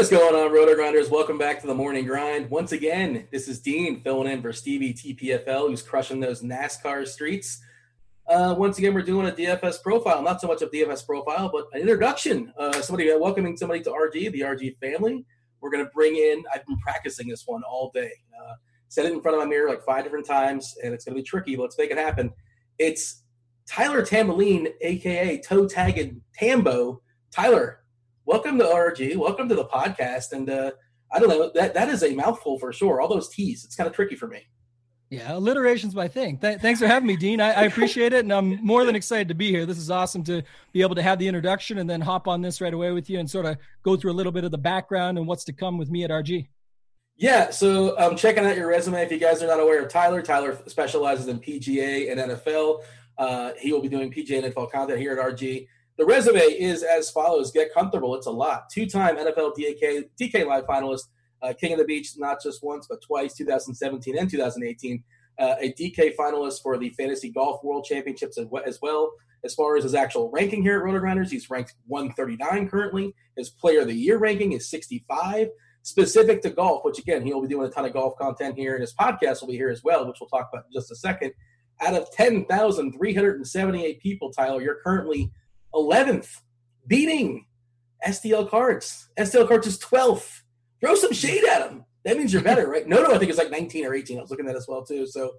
What is going on, Roto Grinders? Welcome back to the morning grind. Once again, this is Dean filling in for Stevie TPFL, who's crushing those NASCAR streets. Uh, once again, we're doing a DFS profile, not so much a DFS profile, but an introduction. Uh, somebody uh, welcoming somebody to RG, the RG family. We're going to bring in. I've been practicing this one all day. Uh, set it in front of my mirror like five different times, and it's going to be tricky. But let's make it happen. It's Tyler Tamboline, aka Toe Tagged Tambo. Tyler, welcome to RG. Welcome to the podcast. And uh, I don't know that that is a mouthful for sure. All those T's. It's kind of tricky for me. Yeah, alliteration's my thing. Th- thanks for having me, Dean. I-, I, appreciate it, and I'm more than excited to be here. This is awesome to be able to have the introduction and then hop on this right away with you and sort of go through a little bit of the background and what's to come with me at RG. Yeah, so I'm um, checking out your resume. If you guys are not aware of Tyler, Tyler specializes in PGA and NFL. Uh, he will be doing PGA and NFL content here at RG. The resume is as follows. Get comfortable. It's a lot. Two-time NFL DK, DK Live finalist, uh, King of the Beach, not just once but twice, 2017 and 2018. Uh, a DK finalist for the Fantasy Golf World Championships as well. As far as his actual ranking here at Roto Grinders, he's ranked 139 currently. His Player of the Year ranking is 65. Specific to golf, which again he'll be doing a ton of golf content here, and his podcast will be here as well, which we'll talk about in just a second. Out of 10,378 people, Tyler, you're currently 11th, beating STL Cards. STL Cards is 12th. Throw some shade at them. That means you're better, right? No, no, I think it's like 19 or 18. I was looking at as well, too. So,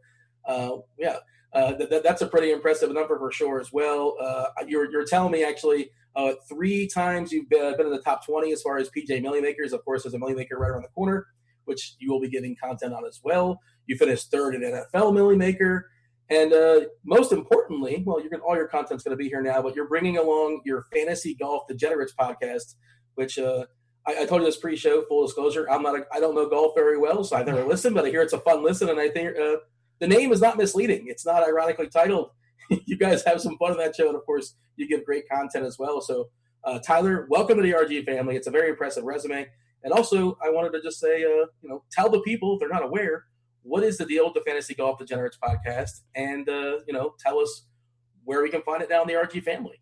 uh, yeah, uh, th- th- that's a pretty impressive number for sure as well. Uh, you're, you're telling me actually uh, three times you've been, been in the top 20 as far as PGA Milly Makers. Of course, there's a Milly Maker right around the corner, which you will be getting content on as well. You finished third in NFL Milly Maker. And uh, most importantly, well, you're all your content's going to be here now, but you're bringing along your fantasy golf degenerates podcast, which uh, I, I, told you this pre-show. Full disclosure, I'm not, a, I don't know golf very well, so I've never listened, but I hear it's a fun listen, and I think uh, the name is not misleading. It's not ironically titled. you guys have some fun in that show, and of course, you give great content as well. So, uh, Tyler, welcome to the RG family. It's a very impressive resume, and also I wanted to just say, uh, you know, tell the people if they're not aware what is the deal with the Fantasy Golf Degenerates podcast, and uh, you know, tell us where we can find it down the RG family.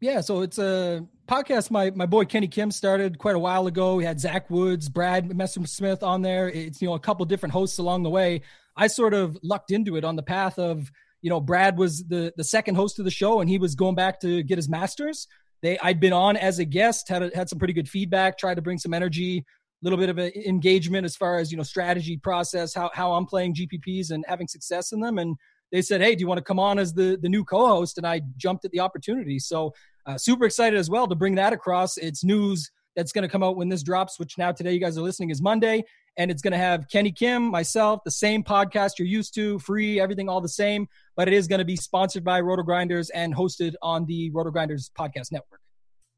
Yeah, so it's a podcast my my boy Kenny Kim started quite a while ago. We had Zach Woods, Brad Messersmith on there. It's you know a couple different hosts along the way. I sort of lucked into it on the path of you know Brad was the the second host of the show and he was going back to get his masters. They I'd been on as a guest, had a, had some pretty good feedback, tried to bring some energy little bit of an engagement as far as you know strategy process how, how i'm playing gpps and having success in them. And they said hey do you want to come on as the the new co-host? And i jumped at the opportunity. So uh, super excited as well to bring that across. It's news that's going to come out when this drops which now today you guys are listening is monday. And it's going to have kenny kim myself the same podcast you're used to free everything all the same. But it is going to be sponsored by roto grinders and hosted on the roto grinders podcast network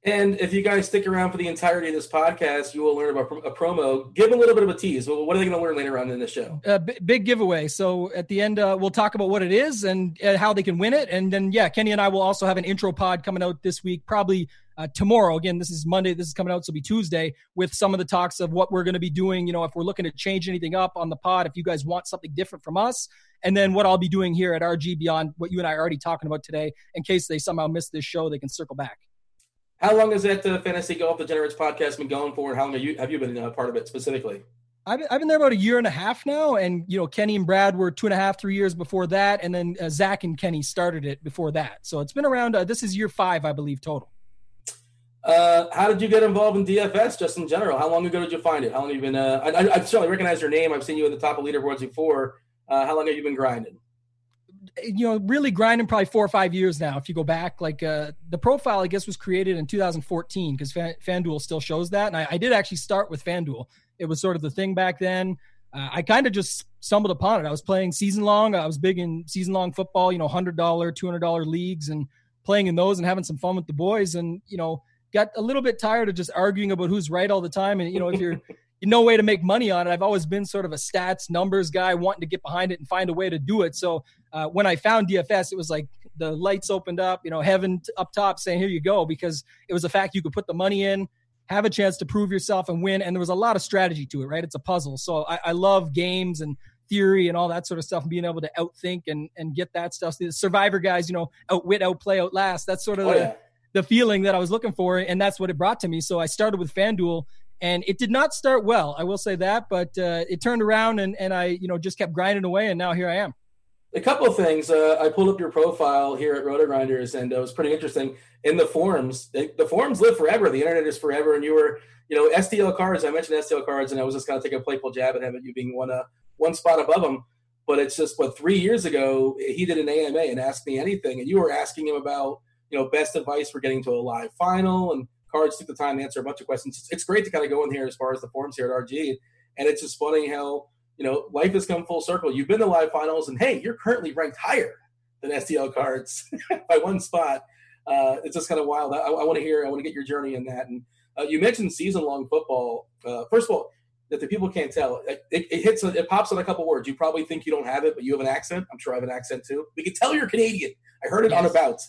and if you guys stick around for the entirety of this podcast, you will learn about a promo. Give a little bit of a tease. What are they going to learn later on in the show? A uh, big giveaway. So at the end, uh, we'll talk about what it is and how they can win it. And then, yeah, Kenny and I will also have an intro pod coming out this week, probably uh, tomorrow. Again, this is Monday. This is coming out, so it'll be Tuesday with some of the talks of what we're going to be doing. You know, if we're looking to change anything up on the pod, if you guys want something different from us, and then what I'll be doing here at RG Beyond, what you and I are already talking about today, in case they somehow miss this show, they can circle back. How long has that uh, Fantasy Golf Degenerates podcast been going for, and how long have you have you been a uh, part of it specifically? I've been, I've been there about a year and a half now, and you know Kenny and Brad were two and a half, three years before that, and then uh, Zach and Kenny started it before that. So it's been around. Uh, this is year five, I believe, total. Uh, how did you get involved in DFS, just in general? How long ago did you find it? How long have you been? Uh, I, I, certainly recognize your name. I've seen you in the top of leaderboards before. Uh, how long have you been grinding? You know, really grinding probably four or five years now. If you go back, like uh, the profile, I guess, was created in 2014 because Fan- FanDuel still shows that. And I, I, did actually start with FanDuel. It was sort of the thing back then. Uh, I kind of just stumbled upon it. I was playing season long. I was big in season long football, you know, $100, $200 leagues and playing in those and having some fun with the boys. And, you know, got a little bit tired of just arguing about who's right all the time. And, you know, if you're, no way to make money on it. I've always been sort of a stats numbers guy, wanting to get behind it and find a way to do it. So uh, when I found DFS, it was like the lights opened up, you know, heaven up top saying, "Here you go," because it was a fact you could put the money in, have a chance to prove yourself and win, and there was a lot of strategy to it. Right? It's a puzzle. So I, I love games and theory and all that sort of stuff, and being able to outthink and and get that stuff. The Survivor guys, you know, outwit, outplay, outlast. That's sort of oh, the, yeah. the feeling that I was looking for, and that's what it brought to me. So I started with FanDuel and it did not start well. I will say that, but uh, it turned around, and and I you know just kept grinding away, and now here I am. A couple of things. Uh, I pulled up your profile here at Roto Grinders, and it was pretty interesting. In the forums, the forums live forever. The internet is forever, and you were, you know, STL cards. I mentioned STL cards, and I was just going to take a playful jab at him, at you being one uh, one spot above him. But it's just what three years ago he did an AMA and asked me anything, and you were asking him about you know best advice for getting to a live final, and cards took the time to answer a bunch of questions. It's, it's great to kind of go in here as far as the forums here at RG, and it's just funny how you know life has come full circle. You've been to live finals, and hey, you're currently ranked higher than STL cards by one spot. Uh, it's just kind of wild. I, I want to hear. I want to get your journey in that. And uh, you mentioned season long football. Uh, first of all, that the people can't tell. It, it, hits, it pops on a couple words. You probably think you don't have it, but you have an accent. I'm sure I have an accent too. We can tell you're Canadian. I heard it yes. on about.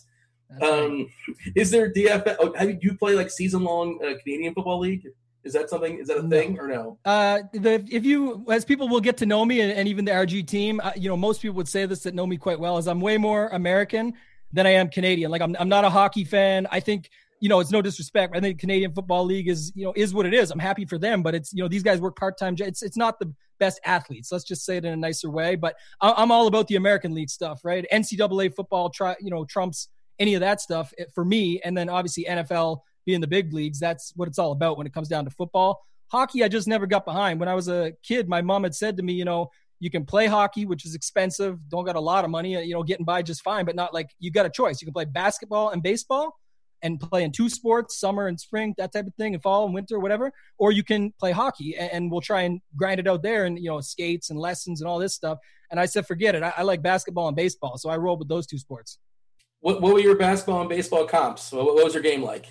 Um, is there DFS? Oh, have you play like season long uh, Canadian Football League? Is that something? Is that a thing no. or no? Uh, the if you as people will get to know me and, and even the RG team, uh, you know, most people would say this that know me quite well is I'm way more American than I am Canadian. Like I'm I'm not a hockey fan. I think you know, it's no disrespect. I think Canadian Football League is, you know, is what it is. I'm happy for them, but it's, you know, these guys work part time. It's it's not the best athletes. Let's just say it in a nicer way. But I'm all about the American League stuff, right? NCAA football, try, you know, trumps any of that stuff for me. And then obviously NFL being the big leagues. That's what it's all about when it comes down to football. Hockey, I just never got behind. When I was a kid, my mom had said to me, you know, you can play hockey, which is expensive, don't got a lot of money, uh, you know, getting by just fine, but not like you got a choice. You can play basketball and baseball and play in two sports, summer and spring, that type of thing, and fall and winter, whatever. Or you can play hockey, and, and we'll try and grind it out there, and you know, skates and lessons and all this stuff. And I said, forget it. I, I like basketball and baseball, so I rolled with those two sports. What, what were your basketball and baseball comps? What, what was your game like?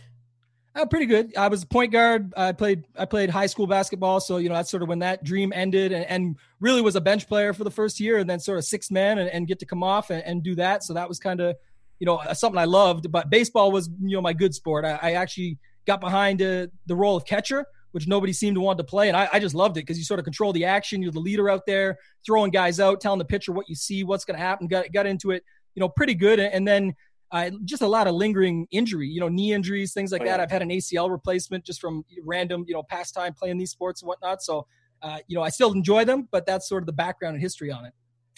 Uh, pretty good. I was a point guard. I played I played high school basketball, so you know that's sort of when that dream ended, and, and really was a bench player for the first year, and then sort of six man and, and get to come off and, and do that. So that was kind of you know something I loved. But baseball was you know my good sport. I, I actually got behind uh, the role of catcher, which nobody seemed to want to play, and I, I just loved it because you sort of control the action. You're the leader out there, throwing guys out, telling the pitcher what you see, what's going to happen. Got got into it, you know, pretty good, and then. Uh, just a lot of lingering injury, you know, knee injuries, things like oh, that. Yeah. I've had an ACL replacement just from random, you know, pastime playing these sports and whatnot. So, uh, you know, I still enjoy them, but that's sort of the background and history on it.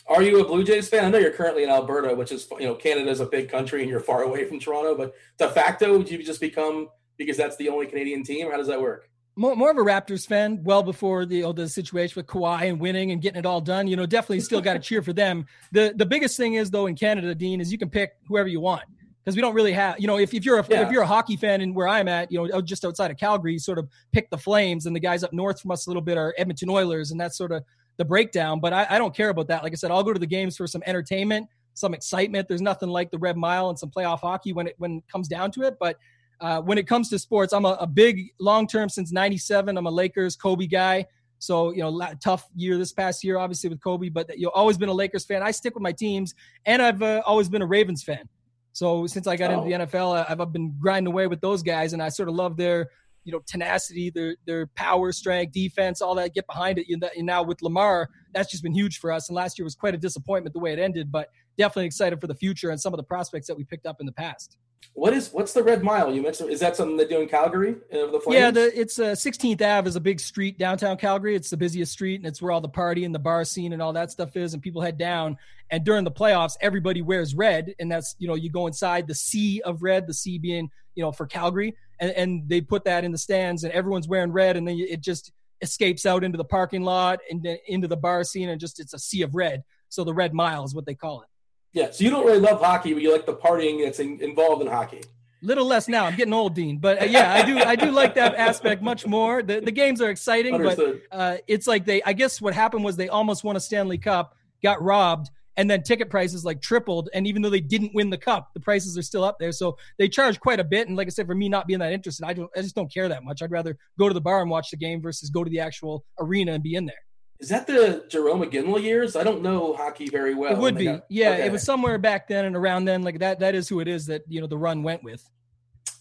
Are you a Blue Jays fan? I know you're currently in Alberta, which is you know Canada's a big country and you're far away from Toronto. But de facto, would you just become because that's the only Canadian team? Or how does that work? More, more of a Raptors fan. Well before the know, the situation with Kawhi and winning and getting it all done, you know, definitely still got to cheer for them. The the biggest thing is though in Canada, Dean, is you can pick whoever you want because we don't really have you know if, if you're a, yeah. if you're a hockey fan and where I'm at you know just outside of Calgary you sort of pick the Flames and the guys up north from us a little bit are Edmonton Oilers and that's sort of the breakdown. But I, I don't care about that. Like I said, I'll go to the games for some entertainment, some excitement. There's nothing like the Red Mile and some playoff hockey when it when it comes down to it. But uh, when it comes to sports, I'm a, a big long term since '97. I'm a Lakers Kobe guy. So you know, tough year this past year, obviously with Kobe. But you've always been a Lakers fan. I stick with my teams, and I've uh, always been a Ravens fan. So since I got oh. into the NFL, I've, I've been grinding away with those guys, and I sort of love their you know tenacity, their their power, strength, defense, all that. Get behind it. And now with Lamar, that's just been huge for us. And last year was quite a disappointment the way it ended, but definitely excited for the future and some of the prospects that we picked up in the past. What is what's the Red Mile? You mentioned is that something they do in Calgary? Uh, the Flames? Yeah, the, it's uh, 16th Ave is a big street downtown Calgary. It's the busiest street, and it's where all the party and the bar scene and all that stuff is. And people head down. And during the playoffs, everybody wears red, and that's you know you go inside the sea of red. The sea being you know for Calgary, and, and they put that in the stands, and everyone's wearing red, and then it just escapes out into the parking lot and into the bar scene, and just it's a sea of red. So the Red Mile is what they call it. Yeah, so you don't really love hockey, but you like the partying that's in, involved in hockey. Little less now. I'm getting old, Dean, but uh, yeah, I do. I do like that aspect much more. The the games are exciting, Understood. but uh, it's like they. I guess what happened was they almost won a Stanley Cup, got robbed, and then ticket prices like tripled. And even though they didn't win the cup, the prices are still up there. So they charge quite a bit. And like I said, for me not being that interested, I don't, I just don't care that much. I'd rather go to the bar and watch the game versus go to the actual arena and be in there. Is that the Jarome Iginla years? I don't know hockey very well. It would be, got, yeah. Okay. It was somewhere back then and around then. Like that, that is who it is that you know the run went with.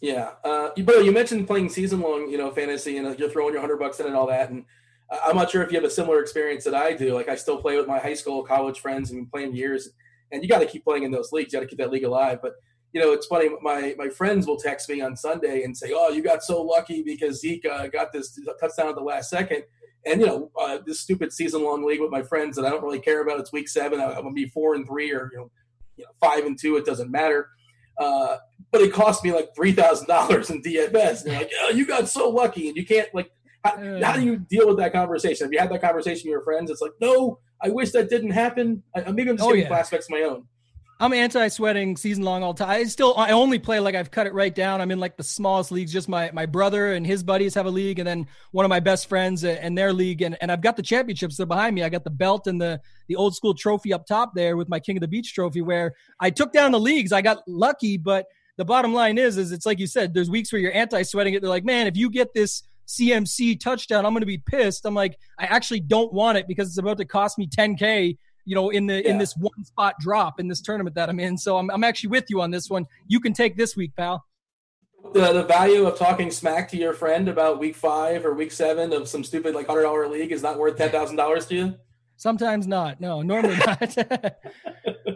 Yeah, uh, but you mentioned playing season long, you know, fantasy, and you're throwing your hundred bucks in and all that. And I'm not sure if you have a similar experience that I do. Like I still play with my high school, college friends, and playing years. And you got to keep playing in those leagues. You got to keep that league alive. But you know, it's funny. My my friends will text me on Sunday and say, "Oh, you got so lucky because Zeke uh, got this touchdown at the last second. And you know, uh, this stupid season long league with my friends that I don't really care about. It's week seven. I'm gonna be four and three, or you know, you know, five and two. It doesn't matter. Uh, but it cost me like three thousand dollars in DFS. And they're like, "Oh, you got so lucky," and you can't like. How, how, do you deal with that conversation? Have you had that conversation with your friends? It's like, no, I wish that didn't happen. I, maybe I'm just oh, getting yeah. flashbacks of my own. I'm anti-sweating season long all time. I still I only play like I've cut it right down. I'm in like the smallest leagues. Just my my brother and his buddies have a league, and then one of my best friends and their league, and, and I've got the championships there behind me. I got the belt and the the old school trophy up top there with my King of the Beach trophy, where I took down the leagues. I got lucky, but the bottom line is is it's like you said. There's weeks where you're anti-sweating it. They're like, man, if you get this CMC touchdown, I'm going to be pissed. I'm like, I actually don't want it because it's about to cost me 10k you know, in the yeah. in this one spot drop in this tournament that I'm in. So I'm I'm actually with you on this one. You can take this week, pal. The, the value of talking smack to your friend about week five or week seven of some stupid like hundred dollar league is not worth ten thousand dollars to you. Sometimes not. No, normally not.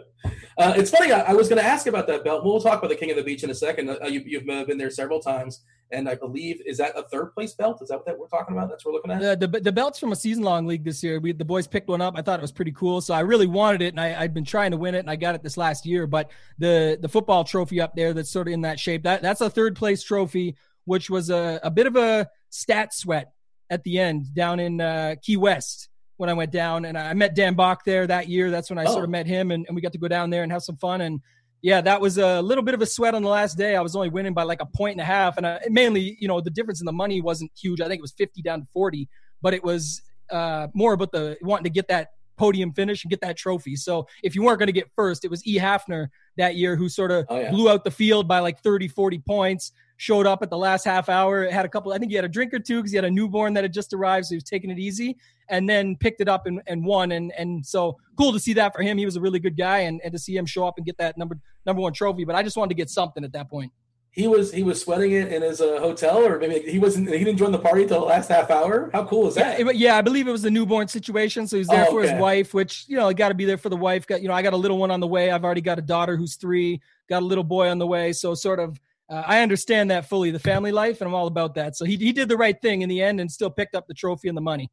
Uh, it's funny. I, I was going to ask about that belt. We'll talk about the King of the Beach in a second. Uh, you, have been there several times, and I believe is that a third place belt? Is that what that we're talking about? That's what we're looking at. The, the, the belt's from a season long league this year. We the boys picked one up. I thought it was pretty cool, so I really wanted it, and I, I'd been trying to win it, and I got it this last year. But the the football trophy up there that's sort of in that shape that that's a third place trophy, which was a, a bit of a stat sweat at the end down in uh, Key West when I went down, and I met Dan Bach there that year. That's when I oh. sort of oh. met him, and, and we got to go down there and have some fun. And yeah, that was a little bit of a sweat on the last day. I was only winning by like a point and a half, and I, mainly, you know, the difference in the money wasn't huge. I think it was fifty down to forty, but it was uh, more about the wanting to get that podium finish and get that trophy. So if you weren't going to get first, it was E. Hafner that year who sort of oh, yeah. blew out the field by like 30, 40 points showed up at the last half hour, had a couple, I think he had a drink or two because he had a newborn that had just arrived. So he was taking it easy and then picked it up and, and won. And, and so cool to see that for him. He was a really good guy and, and to see him show up and get that number, number one trophy. But I just wanted to get something at that point. He was he was sweating it in his uh, hotel, or maybe he wasn't. He didn't join the party till the last half hour. How cool is that? Yeah, it, yeah I believe it was a newborn situation, so he's there oh, for okay. his wife. Which you know, got to be there for the wife. Got you know, I got a little one on the way. I've already got a daughter who's three. Got a little boy on the way. So sort of uh, I understand that fully, the family life, and I'm all about that. So he, he did the right thing in the end and still picked up the trophy and the money.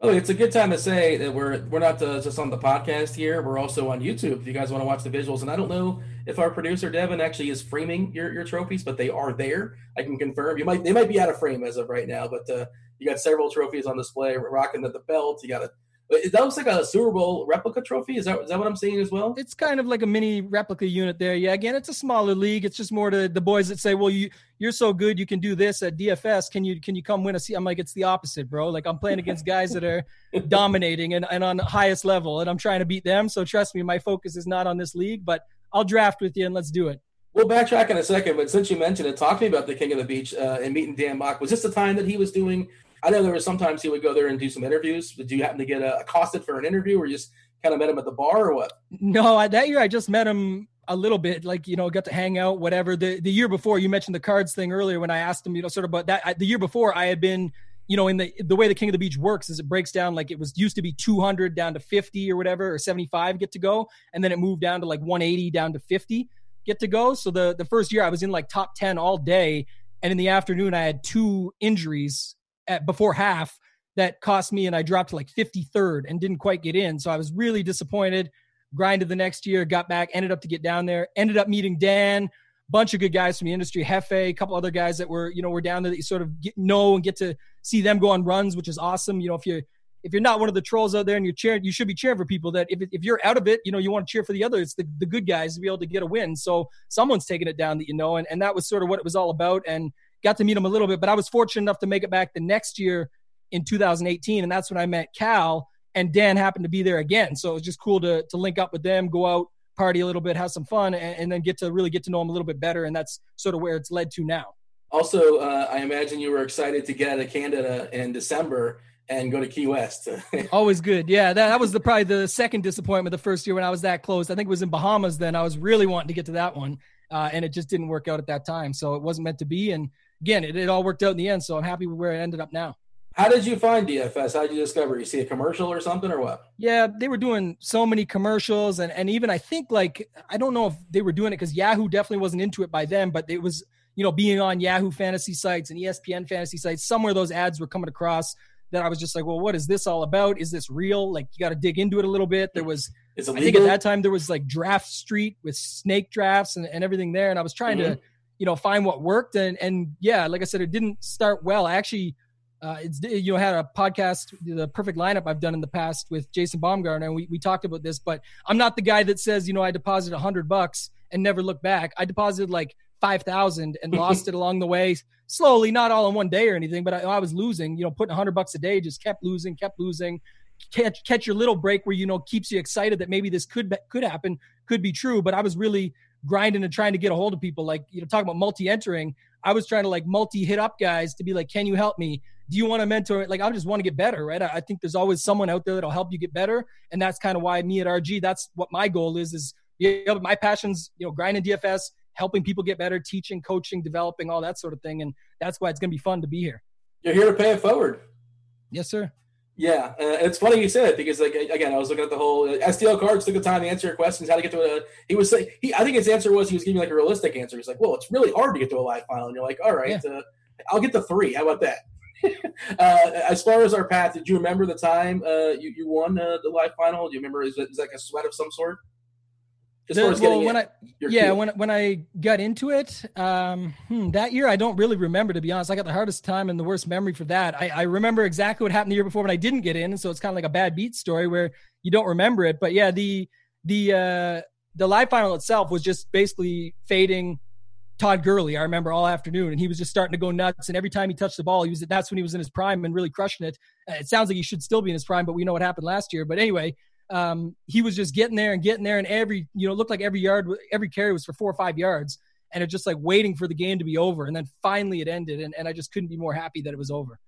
Oh, it's a good time to say that we're we're not uh, just on the podcast here. We're also on YouTube. If you guys want to watch the visuals, and I don't know if our producer Devin actually is framing your, your trophies, but they are there. I can confirm. You might they might be out of frame as of right now, but uh, you got several trophies on display. Rocking the, the belt. You got a that looks like a Super Bowl replica trophy. Is that is that what I'm seeing as well? It's kind of like a mini replica unit there. Yeah, again, it's a smaller league. It's just more to the boys that say, "Well, you you're so good, you can do this at DFS. Can you can you come win a?" seat?" I'm like, it's the opposite, bro. Like I'm playing against guys that are dominating and, and on the highest level, and I'm trying to beat them. So trust me, my focus is not on this league, but I'll draft with you and let's do it. We'll backtrack in a second, but since you mentioned it, talk to me about the King of the Beach uh, and meeting Dan Bach. Was this the time that he was doing I know there was sometimes he would go there and do some interviews. Did you happen to get uh, accosted for an interview, or you just kind of met him at the bar, or what? No, I, that year I just met him a little bit, like you know, got to hang out, whatever. The the year before, you mentioned the cards thing earlier when I asked him, you know, sort of about that. I, the year before, I had been, you know, in the the way the King of the Beach works is it breaks down like it was used to be 200 down to 50 or whatever, or 75 get to go, and then it moved down to like 180 down to 50 get to go. So the the first year I was in like top 10 all day, and in the afternoon I had two injuries at before half that cost me and I dropped to like 53rd and didn't quite get in. So I was really disappointed. Grinded the next year, got back, ended up to get down there, ended up meeting Dan, bunch of good guys from the industry, Hefe, a couple other guys that were, you know, were down there that you sort of get, know and get to see them go on runs, which is awesome. You know, if you're if you're not one of the trolls out there and you're cheering, you should be cheering for people that if, if you're out of it, you know, you want to cheer for the other. It's the, the good guys to be able to get a win. So someone's taking it down that you know, and, and that was sort of what it was all about. And got to meet him a little bit, but I was fortunate enough to make it back the next year in 2018, and that's when I met Cal. And Dan happened to be there again, so it was just cool to to link up with them, go out, party a little bit, have some fun, and, and then get to really get to know him a little bit better. And that's sort of where it's led to now. Also, uh, I imagine you were excited to get out of Canada in December and go to Key West. Always good. Yeah, that, that was the probably the second disappointment the first year when I was that close. I think it was in Bahamas then. I was really wanting to get to that one, uh, and it just didn't work out at that time. So it wasn't meant to be. And again, it, it all worked out in the end. So I'm happy with where it ended up now. How did you find DFS? How did you discover? You see a commercial or something, or what? Yeah, they were doing so many commercials, and and even I think like I don't know if they were doing it because Yahoo definitely wasn't into it by then, but it was you know being on Yahoo fantasy sites and ESPN fantasy sites. Somewhere those ads were coming across that I was just like, well, what is this all about? Is this real? Like you got to dig into it a little bit. There was, I think at that time there was like Draft Street with snake drafts and, and everything there, and I was trying mm-hmm. to you know find what worked. And and yeah like i said it didn't start well. I actually uh, it's you know had a podcast the perfect lineup i've done in the past with jason baumgartner and we, we talked about this but i'm not the guy that says you know i deposited 100 bucks and never look back. I deposited like 5000 and lost it along the way slowly not all in one day or anything but I, I was losing you know putting 100 bucks a day just kept losing kept losing. Catch catch your little break where you know keeps you excited that maybe this could could happen could be true but i was really grinding and trying to get a hold of people. Like, you know, talking about multi entering, I was trying to like multi hit up guys to be like, can you help me? Do you want to mentor? Like, I just want to get better, right? I, I think there's always someone out there that'll help you get better. And that's kind of why me at RG, that's what my goal is, is you know, my passion's, you know, grinding DFS, helping people get better, teaching, coaching, developing, all that sort of thing. And that's why it's going to be fun to be here. You're here to pay it forward. Yes, sir. Yeah, uh, it's funny you said it because, like, again, I was looking at the whole uh, STL cards took the time to answer your questions, how to get to a. He was saying, he, I think his answer was he was giving like a realistic answer. He's like, well, it's really hard to get to a live final, and you're like, all right, yeah. uh, I'll get the three. How about that? uh, as far as our path, did you remember the time uh, you you won uh, the live final? Do you remember? Is it, is it like a sweat of some sort? The, well, when I yeah, when when I got into it, um, hmm, that year I don't really remember to be honest. I got the hardest time and the worst memory for that. I, I remember exactly what happened the year before when I didn't get in, and so it's kind of like a bad beat story where you don't remember it. But yeah, the the uh, the live final itself was just basically fading Todd Gurley. I remember all afternoon, and he was just starting to go nuts. And every time he touched the ball, he was that's when he was in his prime and really crushing it. Uh, it sounds like he should still be in his prime, but we know what happened last year. But anyway, um, he was just getting there and getting there, and every you know looked like every yard, every carry was for four or five yards, and it just like waiting for the game to be over, and then finally it ended, and, and I just couldn't be more happy that it was over.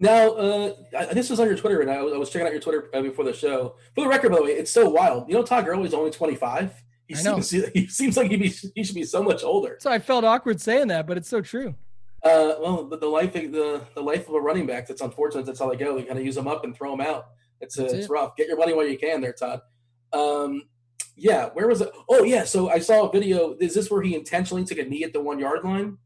Now, uh, this was on your Twitter, and I was, I was checking out your Twitter uh, before the show. For the record, by the way, it's so wild. You know, Todd Gurley's only twenty five. He seems he seems like he be he should be so much older. So I felt awkward saying that, but it's so true. Uh, well, the, the life the the life of a running back. That's unfortunate. That's how they go. They kind of use them up and throw them out. It's it's it. rough. Get your money while you can, there, Todd. Um, yeah, where was it? Oh, yeah. So I saw a video. Is this where he intentionally took a knee at the one yard line?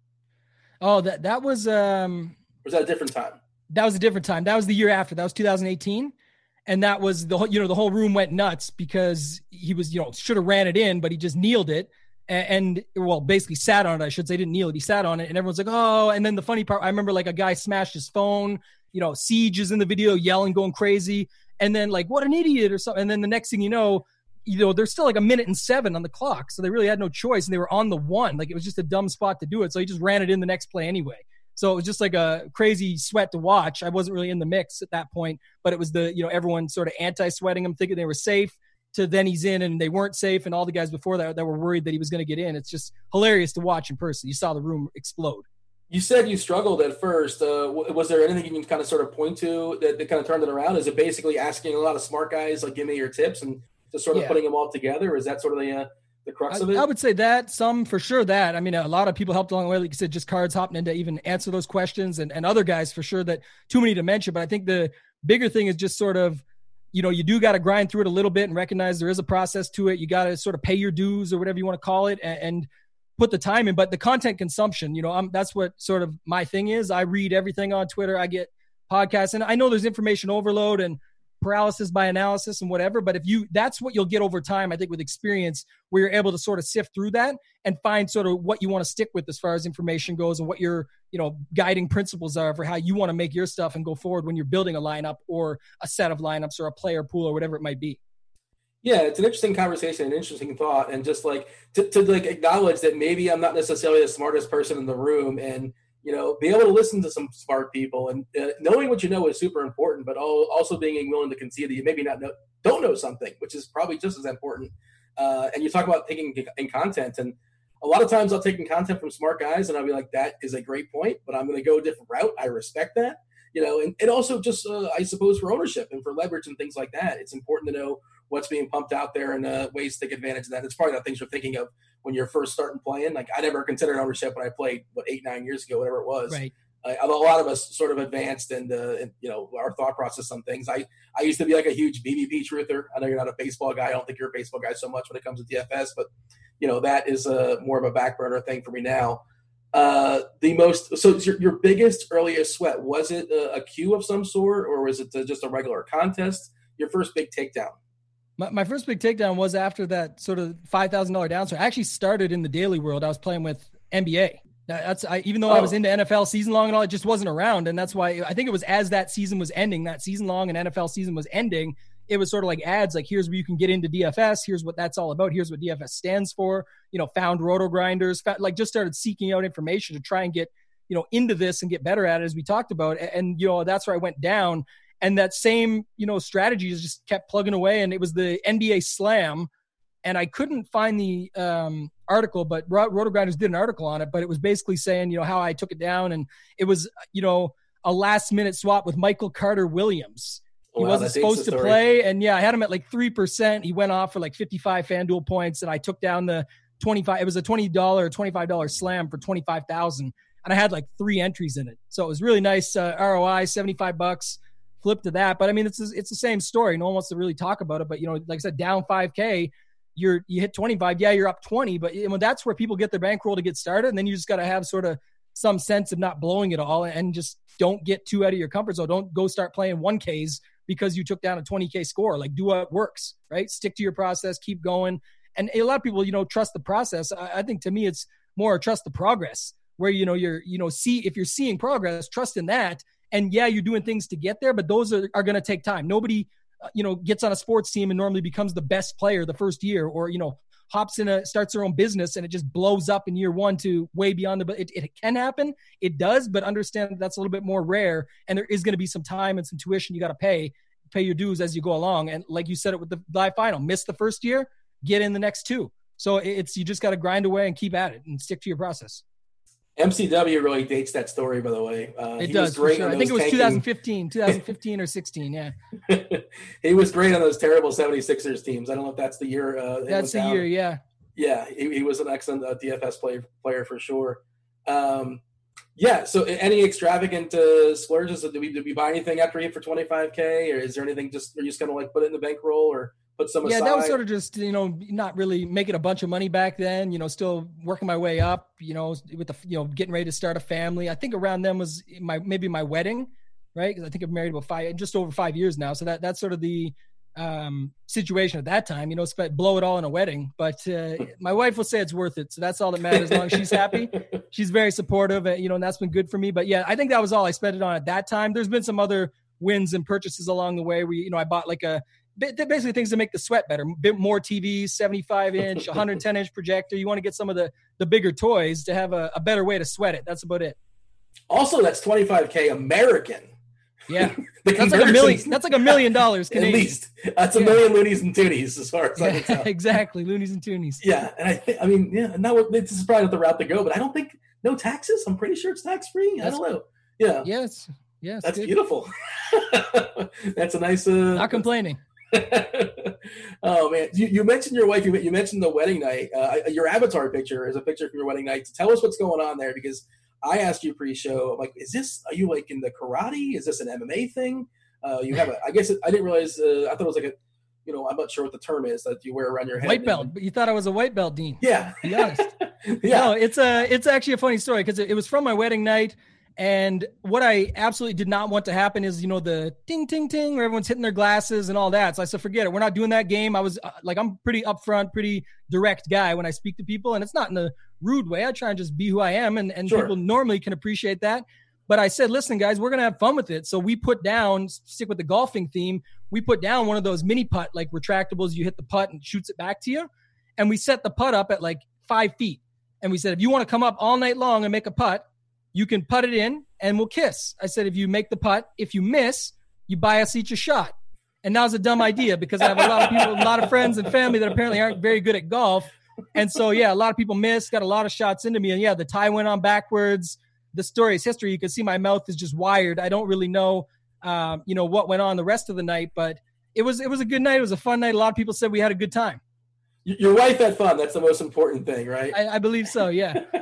Oh, that that was. um or was that a different time? That was a different time. That was the year after. That was 2018, and that was the whole. You know, the whole room went nuts because he was, you know, should have ran it in, but he just kneeled it. And, and well, basically sat on it. I should say, didn't kneel it. He sat on it, and everyone's like, "Oh!" And then the funny part, I remember like a guy smashed his phone. You know, Siege is in the video, yelling, going crazy and then like what an idiot or something and then the next thing you know you know there's still like a minute and seven on the clock so they really had no choice and they were on the one like it was just a dumb spot to do it so he just ran it in the next play anyway. So it was just like a crazy sweat to watch i wasn't really in the mix at that point but it was the you know everyone sort of anti-sweating him thinking they were safe to then he's in and they weren't safe and all the guys before that that were worried that he was going to get in. It's just hilarious to watch in person. You saw the room explode you said you struggled at first. Uh, was there anything you can kind of sort of point to that, that, kind of turned it around? Is it basically asking a lot of smart guys, like, give me your tips and just sort of yeah. putting them all together? Is that sort of the, uh, the crux I, of it? I would say that some for sure that. I mean, a lot of people helped along the way. Like you said, just cards hopping in to even answer those questions and, and other guys for sure that too many to mention. But I think the bigger thing is just sort of, you know, you do got to grind through it a little bit and recognize there is a process to it. You got to sort of pay your dues or whatever you want to call it. and, and put the time in but the content consumption you know I'm, that's what sort of my thing is. I read everything on twitter. I get podcasts and i know there's information overload and paralysis by analysis and whatever but if you that's what you'll get over time i think with experience where you're able to sort of sift through that and find sort of what you want to stick with as far as information goes and what your you know guiding principles are for how you want to make your stuff and go forward when you're building a lineup or a set of lineups or a player pool or whatever it might be yeah, it's an interesting conversation, an interesting thought, and just like to, to like acknowledge that maybe I'm not necessarily the smartest person in the room, and you know, be able to listen to some smart people, and uh, knowing what you know is super important, but also being willing to concede that you maybe not know, don't know something, which is probably just as important. Uh, and you talk about taking in content, and a lot of times I'll take in content from smart guys, and I'll be like, that is a great point, but I'm going to go a different route. I respect that, you know, and, and also just uh, I suppose for ownership and for leverage and things like that, it's important to know what's being pumped out there and uh, ways to take advantage of that. It's probably not things you're thinking of when you're first starting playing. Like I never considered ownership when I played what eight nine years ago, whatever it was. Right. a lot of us sort of advanced and uh, you know our thought process on things. I I used to be like a huge BVP truther. I know you're not a baseball guy. I don't think you're a baseball guy so much when it comes to DFS, but you know that is a more of a back burner thing for me now. Uh, the most so your, your biggest earliest sweat was it a, a queue of some sort or was it just a regular contest? Your first big takedown. My, my first big takedown was after that sort of five thousand dollar downswing. I actually started in the daily world. I was playing with NBA. That's I, even though oh. I was oh. into NFL season long and all, it just wasn't around, and that's why I think it was as that season was ending, that season long and NFL season was ending. It was sort of like ads, like here's where you can get into DFS. Here's what that's all about. Here's what DFS stands for. You know, found roto grinders, like just started seeking out information to try and get you know into this and get better at it, as we talked about. And, and you know, that's where I went down. And that same you know strategy just kept plugging away, and it was the NBA Slam and I couldn't find the um, article, but Roto Grinders did an article on it. But it was basically saying, you know, how I took it down, and it was, you know, a last minute swap with Michael Carter Williams. He wow, wasn't supposed to play, and yeah, I had him at like three percent. He went off for like fifty five FanDuel points, and I took down the twenty five. It was a twenty dollar, twenty five dollar slam for twenty five thousand, and I had like three entries in it. So it was really nice uh, ROI, seventy five bucks. Flip to that, but I mean, it's it's the same story. No one wants to really talk about it, but you know, like I said, down five k you're you hit 25 yeah you're up 20 but you know, that's where people get their bankroll to get started and then you just got to have sort of some sense of not blowing it all and just don't get too out of your comfort zone. Don't go start playing 1ks because you took down a 20k score. Like do what works right? Stick to your process keep going. And a lot of people you know trust the process. I, I think to me it's more trust the progress where you know you're you know see if you're seeing progress trust in that and yeah you're doing things to get there but those are, are going to take time nobody uh, you know, gets on a sports team and normally becomes the best player the first year, or you know, hops in a starts their own business and it just blows up in year one to way beyond the. But it, it can happen, it does, but understand that that's a little bit more rare, and there is going to be some time and some tuition you got to pay, pay your dues as you go along. And like you said it with the live final, miss the first year, get in the next two. So it's you just got to grind away and keep at it and stick to your process. MCW really dates that story, by the way. Uh, it does. Sure. I think it was tanking. 2015, 2015 or 16. Yeah. he was great on those terrible 76ers teams. I don't know if that's the year. Uh, that's the year. Yeah. Yeah. He, he was an excellent uh, DFS play, player for sure. Um, yeah. So any extravagant uh, splurges? Did we, did we buy anything after he for 25K or is there anything just, are you just going to like put it in the bankroll or put some yeah, aside. that was sort of just you know not really making a bunch of money back then. You know, still working my way up. You know, with the you know getting ready to start a family. I think around then was my maybe my wedding, right? Because I think I've married about five, just over five years now. So that that's sort of the um, situation at that time. You know, spent blow it all in a wedding. But uh, my wife will say it's worth it. So that's all that matters. As long as she's happy, she's very supportive. And, you know, and that's been good for me. But yeah, I think that was all I spent it on at that time. There's been some other wins and purchases along the way where you know I bought like a basically things to make the sweat better. bit more TVs, 75 inch, 110 inch projector. You want to get some of the the bigger toys to have a, a better way to sweat it. That's about it. Also, that's 25k American. Yeah, that's like a million. That's like a million dollars Canadian. At least that's a yeah. million loonies and toonies, as far as yeah, I can tell. exactly, loonies and toonies. Yeah, and I think I mean, yeah, now this is probably not the route to go, but I don't think no taxes. I'm pretty sure it's tax free. I don't know. Yeah. Yes. Yes. That's good. beautiful. that's a nice. Uh, not complaining. oh man, you, you, mentioned your wife. You, you mentioned the wedding night. Uh, your avatar picture is a picture from your wedding night. Tell us what's going on there because I asked you pre-show. I'm like, is this? Are you like in the karate? Is this an MMA thing? Uh, you have a. I guess it, I didn't realize. Uh, I thought it was like a. You know, I'm not sure what the term is that you wear around your head. White belt, but you thought I was a white belt, Dean. Yeah. be honest. yeah. No, it's a. It's actually a funny story because it, it was from my wedding night. And what I absolutely did not want to happen is, you know, the ding, ting, ting, where everyone's hitting their glasses and all that. So I said, forget it. We're not doing that game. I was uh, like, I'm pretty upfront, pretty direct guy when I speak to people, and it's not in a rude way. I try and just be who I am, and, and sure. people normally can appreciate that. But I said, listen, guys, we're going to have fun with it. So we put down, stick with the golfing theme, we put down one of those mini putt, like retractables. You hit the putt and shoots it back to you. And we set the putt up at like five feet. And we said, if you want to come up all night long and make a putt, you can put it in and we'll kiss. I said, if you make the putt, if you miss, you buy us each a shot. And that was a dumb idea because I have a lot of people, a lot of friends and family that apparently aren't very good at golf. And so, yeah, a lot of people missed, got a lot of shots into me. And yeah, the tie went on backwards. The story is history. You can see my mouth is just wired. I don't really know, um, you know, what went on the rest of the night, but it was, it was a good night. It was a fun night. A lot of people said we had a good time. Your wife had fun. That's the most important thing, right? I, I believe so. Yeah.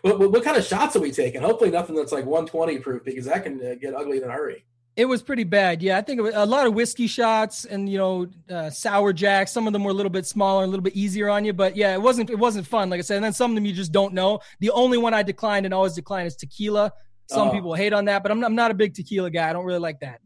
what, what, what, kind of shots are we taking? Hopefully, nothing that's like 120 proof because that can uh, get ugly in a hurry. It was pretty bad. Yeah, I think a lot of whiskey shots and you know uh, sour jacks. Some of them were a little bit smaller, a little bit easier on you. But yeah, it wasn't it wasn't fun. Like I said, and then some of them you just don't know. The only one I declined and always decline is tequila. Some oh. people hate on that, but I'm, I'm not a big tequila guy. I don't really like that.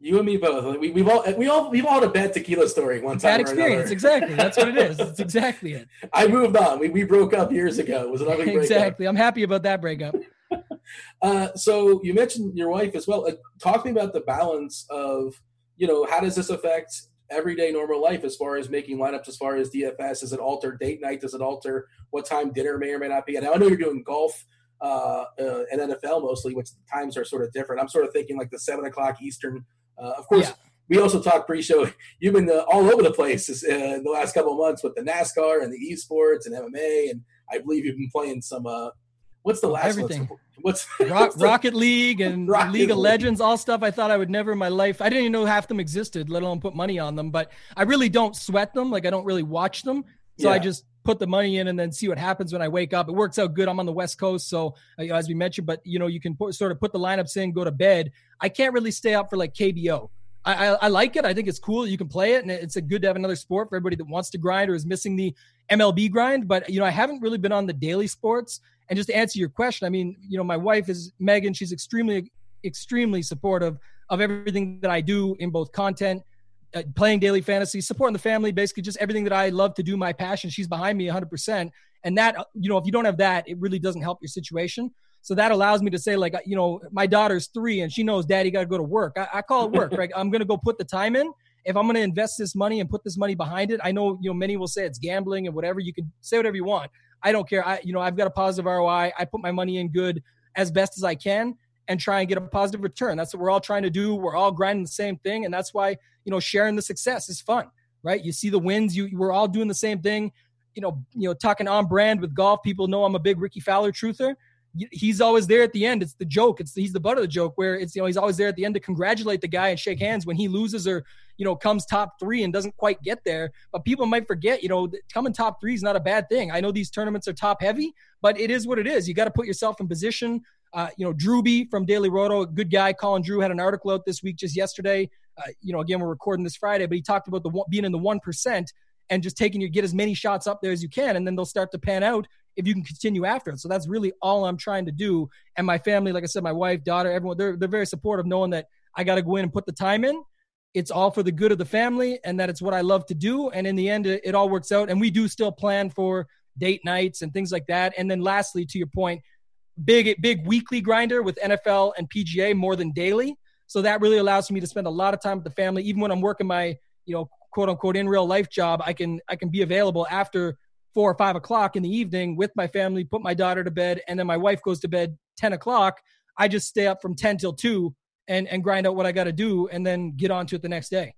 You and me both. We, have all we all we've all had a bad tequila story one time. Bad experience, exactly. That's what it is. It's exactly it. I moved on. We, we broke up years ago. It was an ugly breakup. Exactly. I'm happy about that breakup. uh, so you mentioned your wife as well. Uh, talk to me about the balance of you know how does this affect everyday normal life as far as making lineups, as far as DFS? Does it alter date night? Does it alter what time dinner may or may not be? And I know you're doing golf uh, uh, and NFL mostly, which times are sort of different. I'm sort of thinking like the seven o'clock Eastern uh, of course, yeah. we also talked pre-show. You've been uh, all over the place uh, in the last couple of months with the NASCAR and the esports and MMA, and I believe you've been playing some. Uh, what's the last everything? One? What's, Rock, what's the, Rocket League and Rocket League of League. Legends, all stuff I thought I would never in my life. I didn't even know half them existed, let alone put money on them. But I really don't sweat them. Like I don't really watch them. So yeah. I just put the money in and then see what happens when I wake up. It works out good. I'm on the West Coast, so uh, as we mentioned, but you know you can put, sort of put the lineups in, go to bed. I can't really stay up for like KBO. I, I, like it. I think it's cool. You can play it, and it's a good to have another sport for everybody that wants to grind or is missing the MLB grind. But you know, I haven't really been on the daily sports. And just to answer your question, I mean, you know, my wife is Megan. She's extremely, extremely supportive of everything that I do in both content, uh, playing daily fantasy, supporting the family, basically just everything that I love to do, my passion. She's behind me 100%. And that, you know, if you don't have that, it really doesn't help your situation. So that allows me to say, like, you know, my daughter's three and she knows daddy got to go to work. I, I call it work, right? I'm going to go put the time in. If I'm going to invest this money and put this money behind it, I know, you know, many will say it's gambling and whatever. You can say whatever you want. I don't care. I, you know, I've got a positive ROI. I put my money in good as best as I can and try and get a positive return. That's what we're all trying to do. We're all grinding the same thing. And that's why, you know, sharing the success is fun, right? You see the wins, you, we're all doing the same thing. You know, you know, talking on brand with golf. People know I'm a big Rickie Fowler truther he's always there at the end. It's the joke. It's he's the butt of the joke where it's you know he's always there at the end to congratulate the guy and shake hands when he loses or you know comes top three and doesn't quite get there. But people might forget you know coming top three is not a bad thing. I know these tournaments are top heavy, but it is what it is. You got to put yourself in position. Uh, you know, Drewby from Daily Roto, a good guy. Colin Drew had an article out this week, just yesterday. Uh, you know, again, we're recording this Friday, but he talked about the being in the one percent and just taking your get as many shots up there as you can, and then they'll start to pan out if you can continue after it. So that's really all I'm trying to do. And my family, like I said, my wife, daughter, everyone, they're they're very supportive, knowing that I got to go in and put the time in. It's all for the good of the family, and that it's what I love to do. And in the end, it, it all works out. And we do still plan for date nights and things like that. And then lastly, to your point, big big weekly grinder with NFL and PGA more than daily. So that really allows me to spend a lot of time with the family, even when I'm working my you know quote unquote in real life job. I can I can be available after four or five o'clock in the evening with my family, put my daughter to bed, and then my wife goes to bed 10 o'clock. I just stay up from 10 till 2 and, and grind out what I got to do and then get on to it the next day.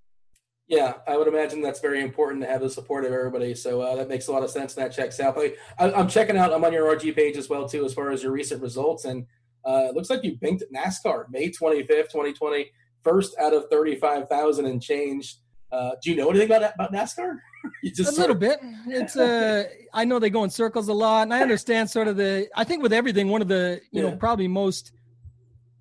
Yeah, I would imagine that's very important to have the support of everybody. So uh, that makes a lot of sense. And that checks out. But I, am checking out. I'm on your RG page as well too, as far as your recent results. And uh, it looks like you banked NASCAR May 25th, 2020, first out of 35,000 and change. Uh, do you know anything about that about NASCAR? you just a little of... bit. It's uh, I know they go in circles a lot, and I understand sort of the. I think with everything, one of the you yeah. know probably most,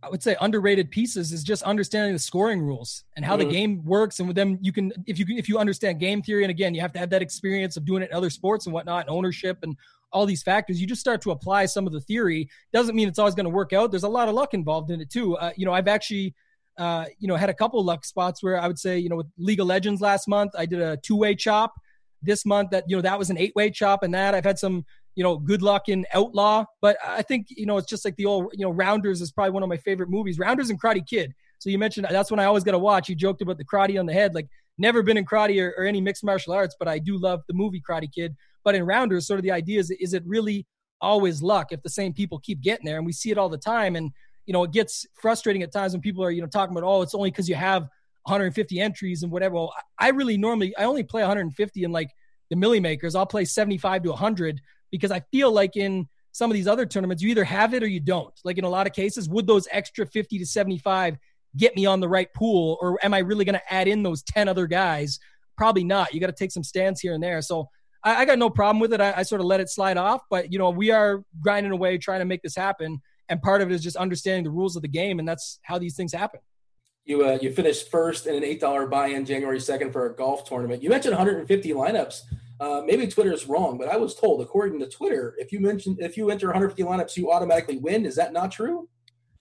I would say underrated pieces is just understanding the scoring rules and how mm-hmm. the game works, and with them you can if you if you understand game theory, and again you have to have that experience of doing it in other sports and whatnot, and ownership and all these factors. You just start to apply some of the theory. Doesn't mean it's always going to work out. There's a lot of luck involved in it too. Uh, you know, I've actually uh, you know, had a couple luck spots where I would say, you know, with League of Legends last month, I did a two way chop. This month, that you know, that was an eight way chop, and that I've had some, you know, good luck in Outlaw. But I think, you know, it's just like the old, you know, Rounders is probably one of my favorite movies. Rounders and Karate Kid. So you mentioned that's when I always got to watch. You joked about the karate on the head, like never been in karate or, or any mixed martial arts, but I do love the movie Karate Kid. But in Rounders, sort of the idea is, is it really always luck if the same people keep getting there? And we see it all the time. And you know, it gets frustrating at times when people are, you know, talking about, oh, it's only because you have 150 entries and whatever. Well, I really normally, I only play 150 in like the milly makers. I'll play 75 to 100 because I feel like in some of these other tournaments, you either have it or you don't. Like in a lot of cases, would those extra 50 to 75 get me on the right pool? Or am I really going to add in those 10 other guys? Probably not. You got to take some stands here and there. So I, I got no problem with it. I, I sort of let it slide off, but you know, we are grinding away trying to make this happen. And part of it is just understanding the rules of the game, and that's how these things happen. You uh, you finished first in an eight dollar buy-in January second for a golf tournament. You mentioned 150 lineups. Uh, maybe Twitter is wrong, but I was told, according to Twitter, if you mention if you enter 150 lineups, you automatically win. Is that not true?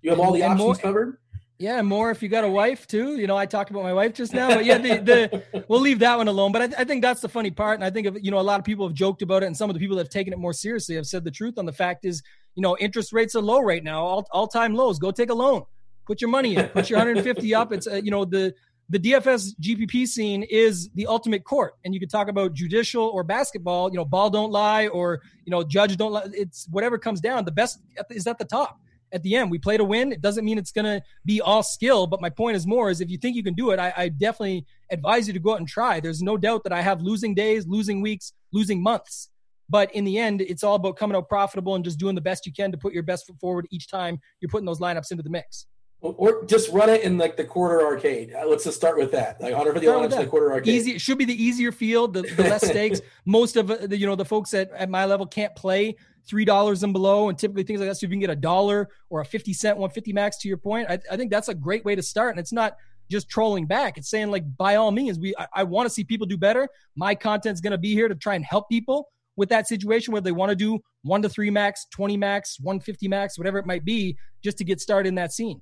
You have all the options more, covered. Yeah, more if you got a wife too. You know, I talked about my wife just now, but yeah, the, the we'll leave that one alone. But I, I, think that's the funny part, and I think of you know a lot of people have joked about it, and some of the people that have taken it more seriously have said the truth on the fact is you know interest rates are low right now, all all time lows. Go take a loan, put your money in, put your 150 up. It's uh, you know the the DFS GPP scene is the ultimate court, and you could talk about judicial or basketball. You know, ball don't lie, or you know, judge don't lie. It's whatever comes down. The best is at the top at the end. We play to win. It doesn't mean it's going to be all skill, but my point is more is if you think you can do it, I, I, definitely advise you to go out and try. There's no doubt that I have losing days, losing weeks, losing months. But in the end, it's all about coming out profitable and just doing the best you can to put your best foot forward each time you're putting those lineups into the mix. Or just run it in like the quarter arcade. Uh, let's just start with that. Like 150 lineups in the quarter arcade. Easy. It should be the easier field, the, the less stakes. Most of uh, the you know the folks at, at my level can't play three dollars and below, and typically things like that. So if you can get a dollar or a fifty cent, one fifty max, to your point, I, I, think that's a great way to start. And it's not just trolling back; it's saying like, by all means, we I, I want to see people do better. My content's going to be here to try and help people with that situation, where they want to do one to three max, twenty max, one fifty max, whatever it might be, just to get started in that scene.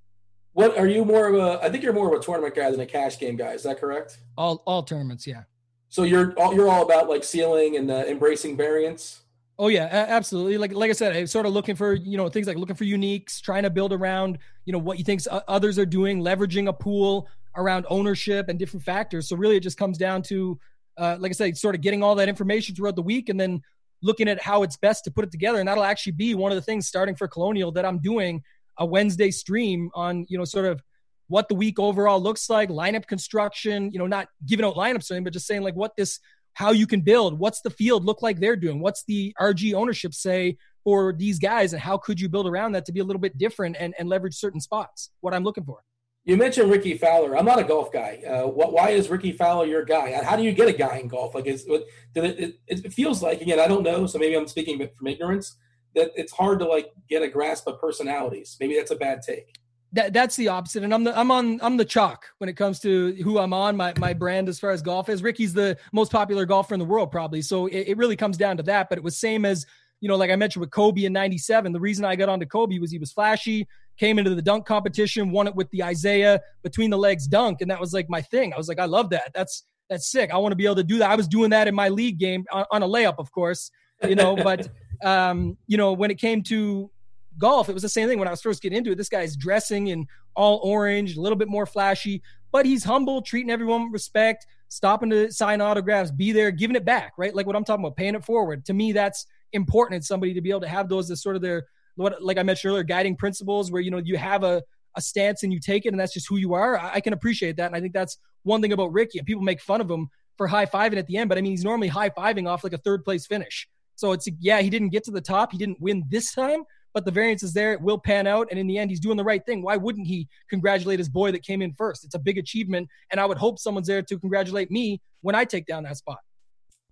What are you more of a? I think you're more of a tournament guy than a cash game guy. Is that correct? All all tournaments, yeah. So you're all, you're all about like ceiling and uh, embracing variance. Oh yeah, absolutely. Like like I said, I'm sort of looking for you know things like looking for uniques, trying to build around you know what you think others are doing, leveraging a pool around ownership and different factors. So really, it just comes down to, uh, like I said, sort of getting all that information throughout the week, and then looking at how it's best to put it together. And that'll actually be one of the things starting for Colonial that I'm doing a Wednesday stream on you know sort of what the week overall looks like, lineup construction. You know, not giving out lineups or anything, but just saying like what this how you can build. What's the field look like they're doing? What's the RG ownership say for these guys? And how could you build around that to be a little bit different and, and leverage certain spots? What I'm looking for. You mentioned Rickie Fowler. I'm not a golf guy. Uh, what, why is Rickie Fowler your guy? How do you get a guy in golf? Like, is, it, it, it feels like again, I don't know, so maybe I'm speaking from ignorance. That it's hard to like get a grasp of personalities. Maybe that's a bad take that that's the opposite. And I'm the I'm on I'm the chalk when it comes to who I'm on. My my brand as far as golf is. Rickie's the most popular golfer in the world, probably. So it, it really comes down to that. But it was same as you know, like I mentioned with Kobe in '97. The reason I got onto Kobe was he was flashy, came into the dunk competition, won it with the Isaiah between the legs dunk, and that was like my thing. I was like, I love that. That's that's sick. I want to be able to do that. I was doing that in my league game on, on a layup, of course, you know. but um, you know, when it came to golf, it was the same thing when I was first getting into it. This guy's dressing in all orange, a little bit more flashy, but he's humble, treating everyone with respect, stopping to sign autographs, be there, giving it back, right? Like what I'm talking about, paying it forward. To me, that's important in somebody to be able to have those as sort of their, what, like I mentioned earlier, guiding principles where, you know, you have a, a stance and you take it and that's just who you are. I, I can appreciate that. And I think that's one thing about Rickie. People make fun of him for high fiving at the end, but I mean, he's normally high fiving off like a third place finish. So it's, yeah, he didn't get to the top. He didn't win this time, but the variance is there. It will pan out. And in the end, he's doing the right thing. Why wouldn't he congratulate his boy that came in first? It's a big achievement. And I would hope someone's there to congratulate me when I take down that spot.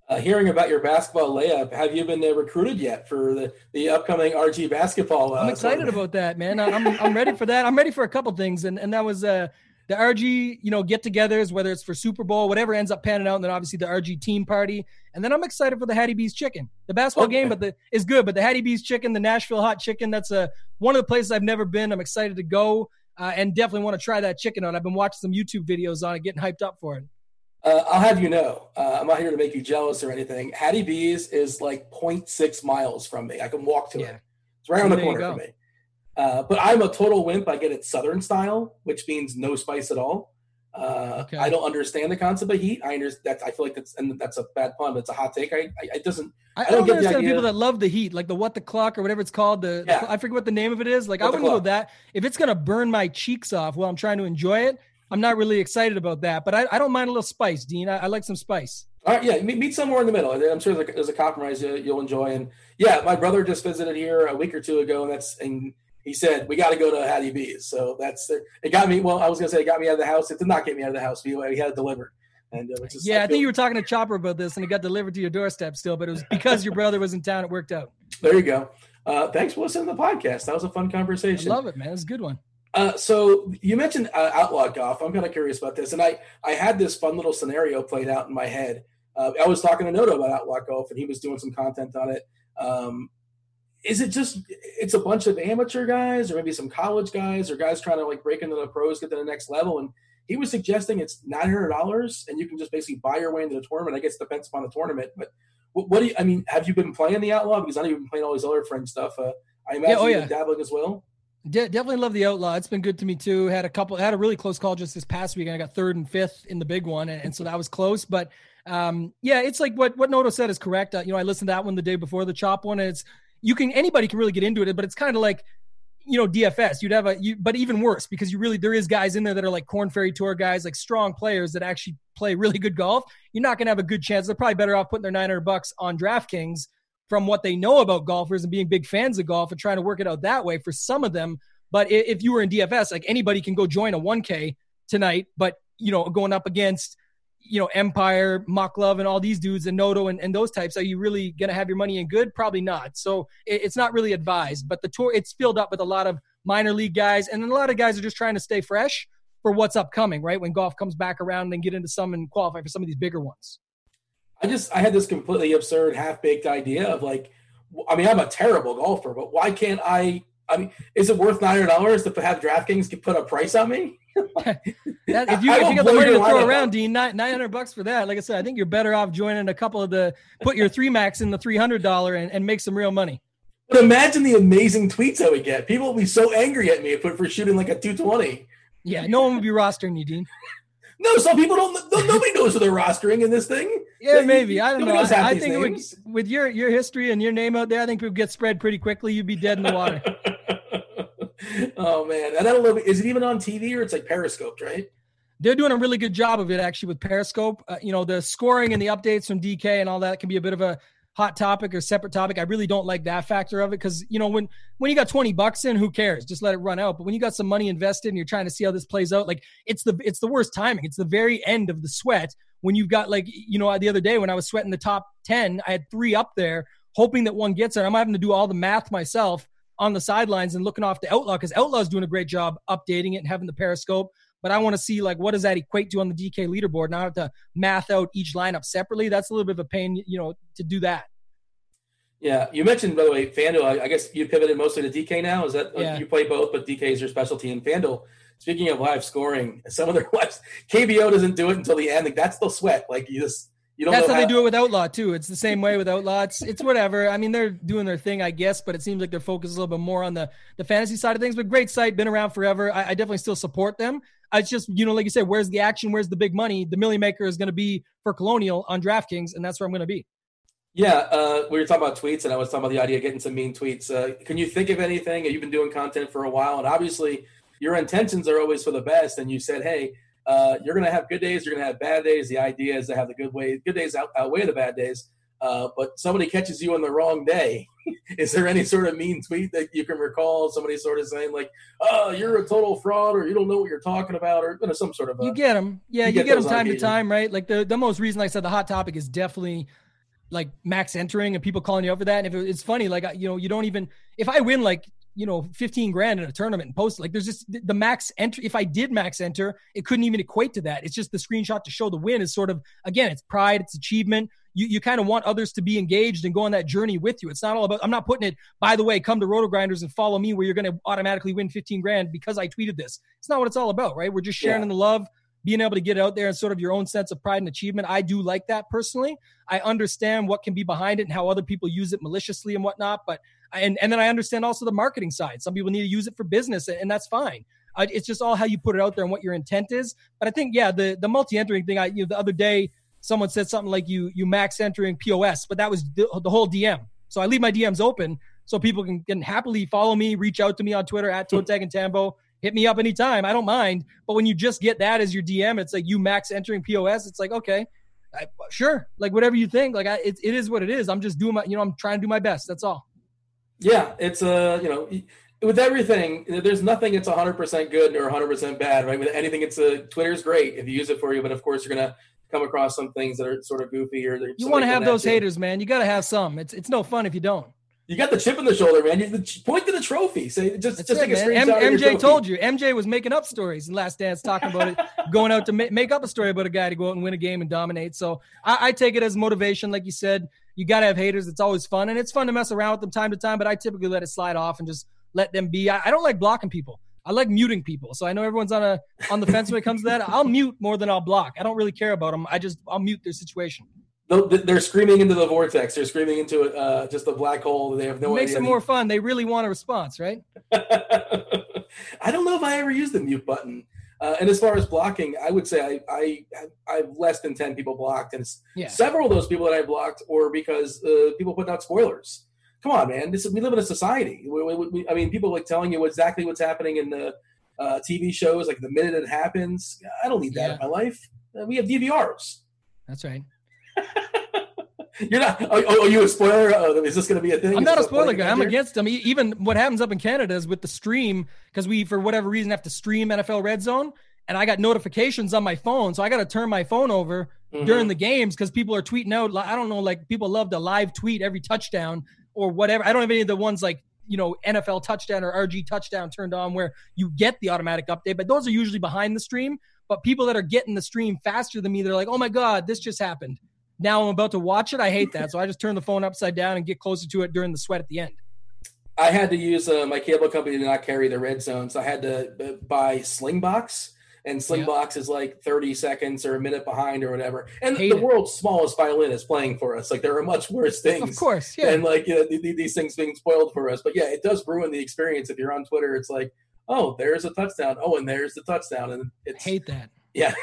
Uh, hearing about your basketball layup, have you been uh, recruited yet for the, the upcoming RG basketball? Uh, I'm excited about that, man. I'm, I'm ready for that. I'm ready for a couple things. And, and that was, uh, the RG, you know, get-togethers, whether it's for Super Bowl, whatever ends up panning out, and then obviously the RG team party, and then I'm excited for the Hattie B's chicken. The basketball okay. game, but the is good, but the Hattie B's chicken, the Nashville hot chicken, that's a one of the places I've never been. I'm excited to go, uh, and definitely want to try that chicken on. I've been watching some YouTube videos on it, getting hyped up for it. Uh, I'll have you know, uh, I'm not here to make you jealous or anything. Hattie B's is like 0.6 miles from me. I can walk to yeah. it. It's right around the corner for me. Uh, but I'm a total wimp. I get it Southern style, which means no spice at all. Uh, okay. I don't understand the concept of heat. I understand that. I feel like that's and that's a bad pun. But it's a hot take. I, I it doesn't. I, I don't, don't, get understand the people that love the heat, like the what the clock or whatever it's called. The, yeah. the I forget what the name of it is. Like what I wouldn't go that. If it's gonna burn my cheeks off while I'm trying to enjoy it, I'm not really excited about that. But I, I don't mind a little spice, Dean. I, I like some spice. All right, yeah, meet, meet somewhere in the middle. I'm sure there's a, there's a compromise you'll enjoy. And yeah, my brother just visited here a week or two ago, and that's and he said we got to go to Hattie B's. So that's it. Got me. Well, I was gonna say it got me out of the house. It did not get me out of the house. We, we had it delivered. And uh, just, yeah, I, I think you were talking to Chopper about this, and it got delivered to your doorstep still, but it was because your brother was in town. It worked out. There you go. Uh, thanks for listening to the podcast. That was a fun conversation. I love it, man. It's a good one. Uh, so you mentioned uh, outlaw golf. I'm kind of curious about this, and I I had this fun little scenario played out in my head. Uh, I was talking to Noto about outlaw golf, and he was doing some content on it. Um, is it just it's a bunch of amateur guys, or maybe some college guys, or guys trying to like break into the pros, get to the next level? And he was suggesting it's nine hundred dollars, and you can just basically buy your way into the tournament. I guess depends upon the tournament, but what, what, do you? I mean, have you been playing the outlaw? Because I know you've been playing all these other friend stuff. Uh, I imagine yeah, oh, yeah. dabbling as well. De- definitely love the outlaw. It's been good to me too. Had a couple, had a really close call just this past week. I got third and fifth in the big one, and, and so that was close. But um, yeah, it's like what what Noto said is correct. Uh, you know, I listened to that one the day before the chop one, and it's you can anybody can really get into it, but it's kind of like you know DFS. You'd have a you, but even worse because you really there is guys in there that are like Corn Ferry Tour guys, like strong players that actually play really good golf. You're not going to have a good chance. They're probably better off putting their 900 bucks on DraftKings from what they know about golfers and being big fans of golf and trying to work it out that way for some of them but if you were in DFS, like anybody can go join a 1K tonight, but you know, going up against you know Empire, Muck Love, and all these dudes, and Noto, and, and those types, are you really going to have your money in good? Probably not. So it, it's not really advised. But the tour, it's filled up with a lot of minor league guys, and a lot of guys are just trying to stay fresh for what's upcoming. Right when golf comes back around, and get into some and qualify for some of these bigger ones. I just I had this completely absurd, half baked idea of like, I mean, I'm a terrible golfer, but why can't I I mean, is it worth nine hundred dollars to have DraftKings put a price on me? that, if you, if you got the money to throw around, Dean, nine hundred bucks for that. Like I said, I think you're better off joining a couple of the put your three max in the three hundred dollar and, and make some real money. But imagine the amazing tweets I would get. People will be so angry at me for, for shooting like a two twenty. Yeah, no one would be rostering you, Dean. No, some people don't. Nobody knows who they're rostering in this thing. Yeah, maybe. I don't know. I, I think would, with your your history and your name out there, I think it would get spread pretty quickly. You'd be dead in the water. oh man, and I don't know. Is it even on TV or it's like Periscope, right? They're doing a really good job of it actually with Periscope. Uh, you know, the scoring and the updates from DK and all that can be a bit of a hot topic or separate topic. I really don't like that factor of it because you know when when you got 20 bucks in, who cares? Just let it run out. But when you got some money invested and you're trying to see how this plays out, like it's the it's the worst timing. It's the very end of the sweat when you've got like you know the other day when I was sweating the top 10, I had three up there hoping that one gets there. I'm having to do all the math myself on the sidelines and looking off the Outlaw because Outlaw's doing a great job updating it and having the Periscope. But I want to see like what does that equate to on the DK leaderboard? Now I have to math out each lineup separately. That's a little bit of a pain, you know, to do that. Yeah, you mentioned by the way, FanDuel. I guess you pivoted mostly to DK now. Is that yeah. you play both, but DK is your specialty in FanDuel. Speaking of live scoring, some of their lives KBO doesn't do it until the end. Like that's the sweat. Like you just you don't. That's how, how, they do it with Outlaw too. It's the same way with Outlaw. It's it's whatever. I mean, they're doing their thing, I guess, but it seems like their focus is a little bit more on the the fantasy side of things. But great site, been around forever. I, I definitely still support them. It's just you know, like you said, where's the action? Where's the big money? The Milly Maker is going to be for Colonial on DraftKings, and that's where I'm going to be. Yeah, uh, we were talking about tweets, and I was talking about the idea of getting some mean tweets. Uh, can you think of anything? You've been doing content for a while, and obviously your intentions are always for the best. And you said, "Hey, uh, you're going to have good days, you're going to have bad days. The idea is to have the good way, good days out, outweigh the bad days." Uh, but somebody catches you on the wrong day. is there any sort of mean tweet that you can recall? Somebody sort of saying like, "Oh, you're a total fraud," or "You don't know what you're talking about," or you know, some sort of. A, you get them, yeah. You, you get, get them time to time, right? Like the the most reason I said the hot topic is definitely like max entering and people calling you over that. And if it, it's funny, like you know, you don't even if I win like you know 15 grand in a tournament and post like there's just the max enter if i did max enter it couldn't even equate to that it's just the screenshot to show the win is sort of again it's pride it's achievement you, you kind of want others to be engaged and go on that journey with you it's not all about i'm not putting it by the way come to RotoGrinders and follow me where you're going to automatically win 15 grand because i tweeted this it's not what it's all about right we're just sharing yeah. the love being able to get out there and sort of your own sense of pride and achievement. I do like that personally. I understand what can be behind it and how other people use it maliciously and whatnot. But and and then I understand also the marketing side. Some people need to use it for business, and that's fine. Uh, it's just all how you put it out there and what your intent is. But I think yeah, the the multi entering thing. I you know, the other day someone said something like you you max entering POS, but that was the, the whole DM. So I leave my DMs open so people can, can happily follow me, reach out to me on Twitter at ToeTagginTambo hit me up anytime. I don't mind. But when you just get that as your DM, it's like you max entering POS. It's like, okay, I, sure. Like whatever you think, like I, it, it is what it is. I'm just doing my, you know, I'm trying to do my best. That's all. Yeah. It's a, uh, you know, with everything, there's nothing it's 100% good or 100% bad, right? With anything, it's a Twitter's great if you use it for you, but of course you're gonna come across some things that are sort of goofy or you want to have those haters, man. You got to have some. It's it's no fun if you don't. You got the chip in the shoulder, man. You point to the trophy. Say just That's just it, take a screenshot. M- MJ told you. MJ was making up stories in Last Dance, talking about it, going out to ma- make up a story about a guy to go out and win a game and dominate. So I, I take it as motivation, like you said. You got to have haters. It's always fun, and it's fun to mess around with them time to time. But I typically let it slide off and just let them be. I, I don't like blocking people. I like muting people. So I know everyone's on a on the fence when it comes to that. I'll mute more than I'll block. I don't really care about them. I just I'll mute their situation they're screaming into the vortex. They're screaming into uh, just a black hole. They have no. It makes it more fun. They really want a response, right? I don't know if I ever used the mute button. Uh, and as far as blocking, I would say I, I I have less than ten people blocked, and yeah. several of those people that I blocked were because uh, people putting out spoilers. Come on, man! This we live in a society. We, we, we, I mean, people like telling you exactly what's happening in the uh, TV shows, like the minute it happens. I don't need that yeah. in my life. Uh, we have DVRs. That's right. You're not. Oh, are you a spoiler? Oh, is this going to be a thing? I'm not a spoiler guy. I'm against them. Even what happens up in Canada is with the stream because we, for whatever reason, have to stream NFL Red Zone, and I got notifications on my phone, so I got to turn my phone over mm-hmm. during the games because people are tweeting out. I don't know, like people love to live tweet every touchdown or whatever. I don't have any of the ones like you know NFL touchdown or RG touchdown turned on where you get the automatic update, but those are usually behind the stream. But people that are getting the stream faster than me, they're like, "Oh my god, this just happened." now I'm about to watch it. I hate that. So I just turn the phone upside down and get closer to it during the sweat at the end. I had to use uh, my cable company did not carry the red zone, so I had to uh, buy Slingbox, and Slingbox is like 30 seconds or a minute behind or whatever. And Hate the it. world's smallest violin is playing for us. Like there are much worse things, of course, yeah. And like you know, these things being spoiled for us. But yeah, it does ruin the experience. If you're on Twitter, it's like, oh, there's a touchdown. Oh, and there's the touchdown, and it's hate that. Yeah.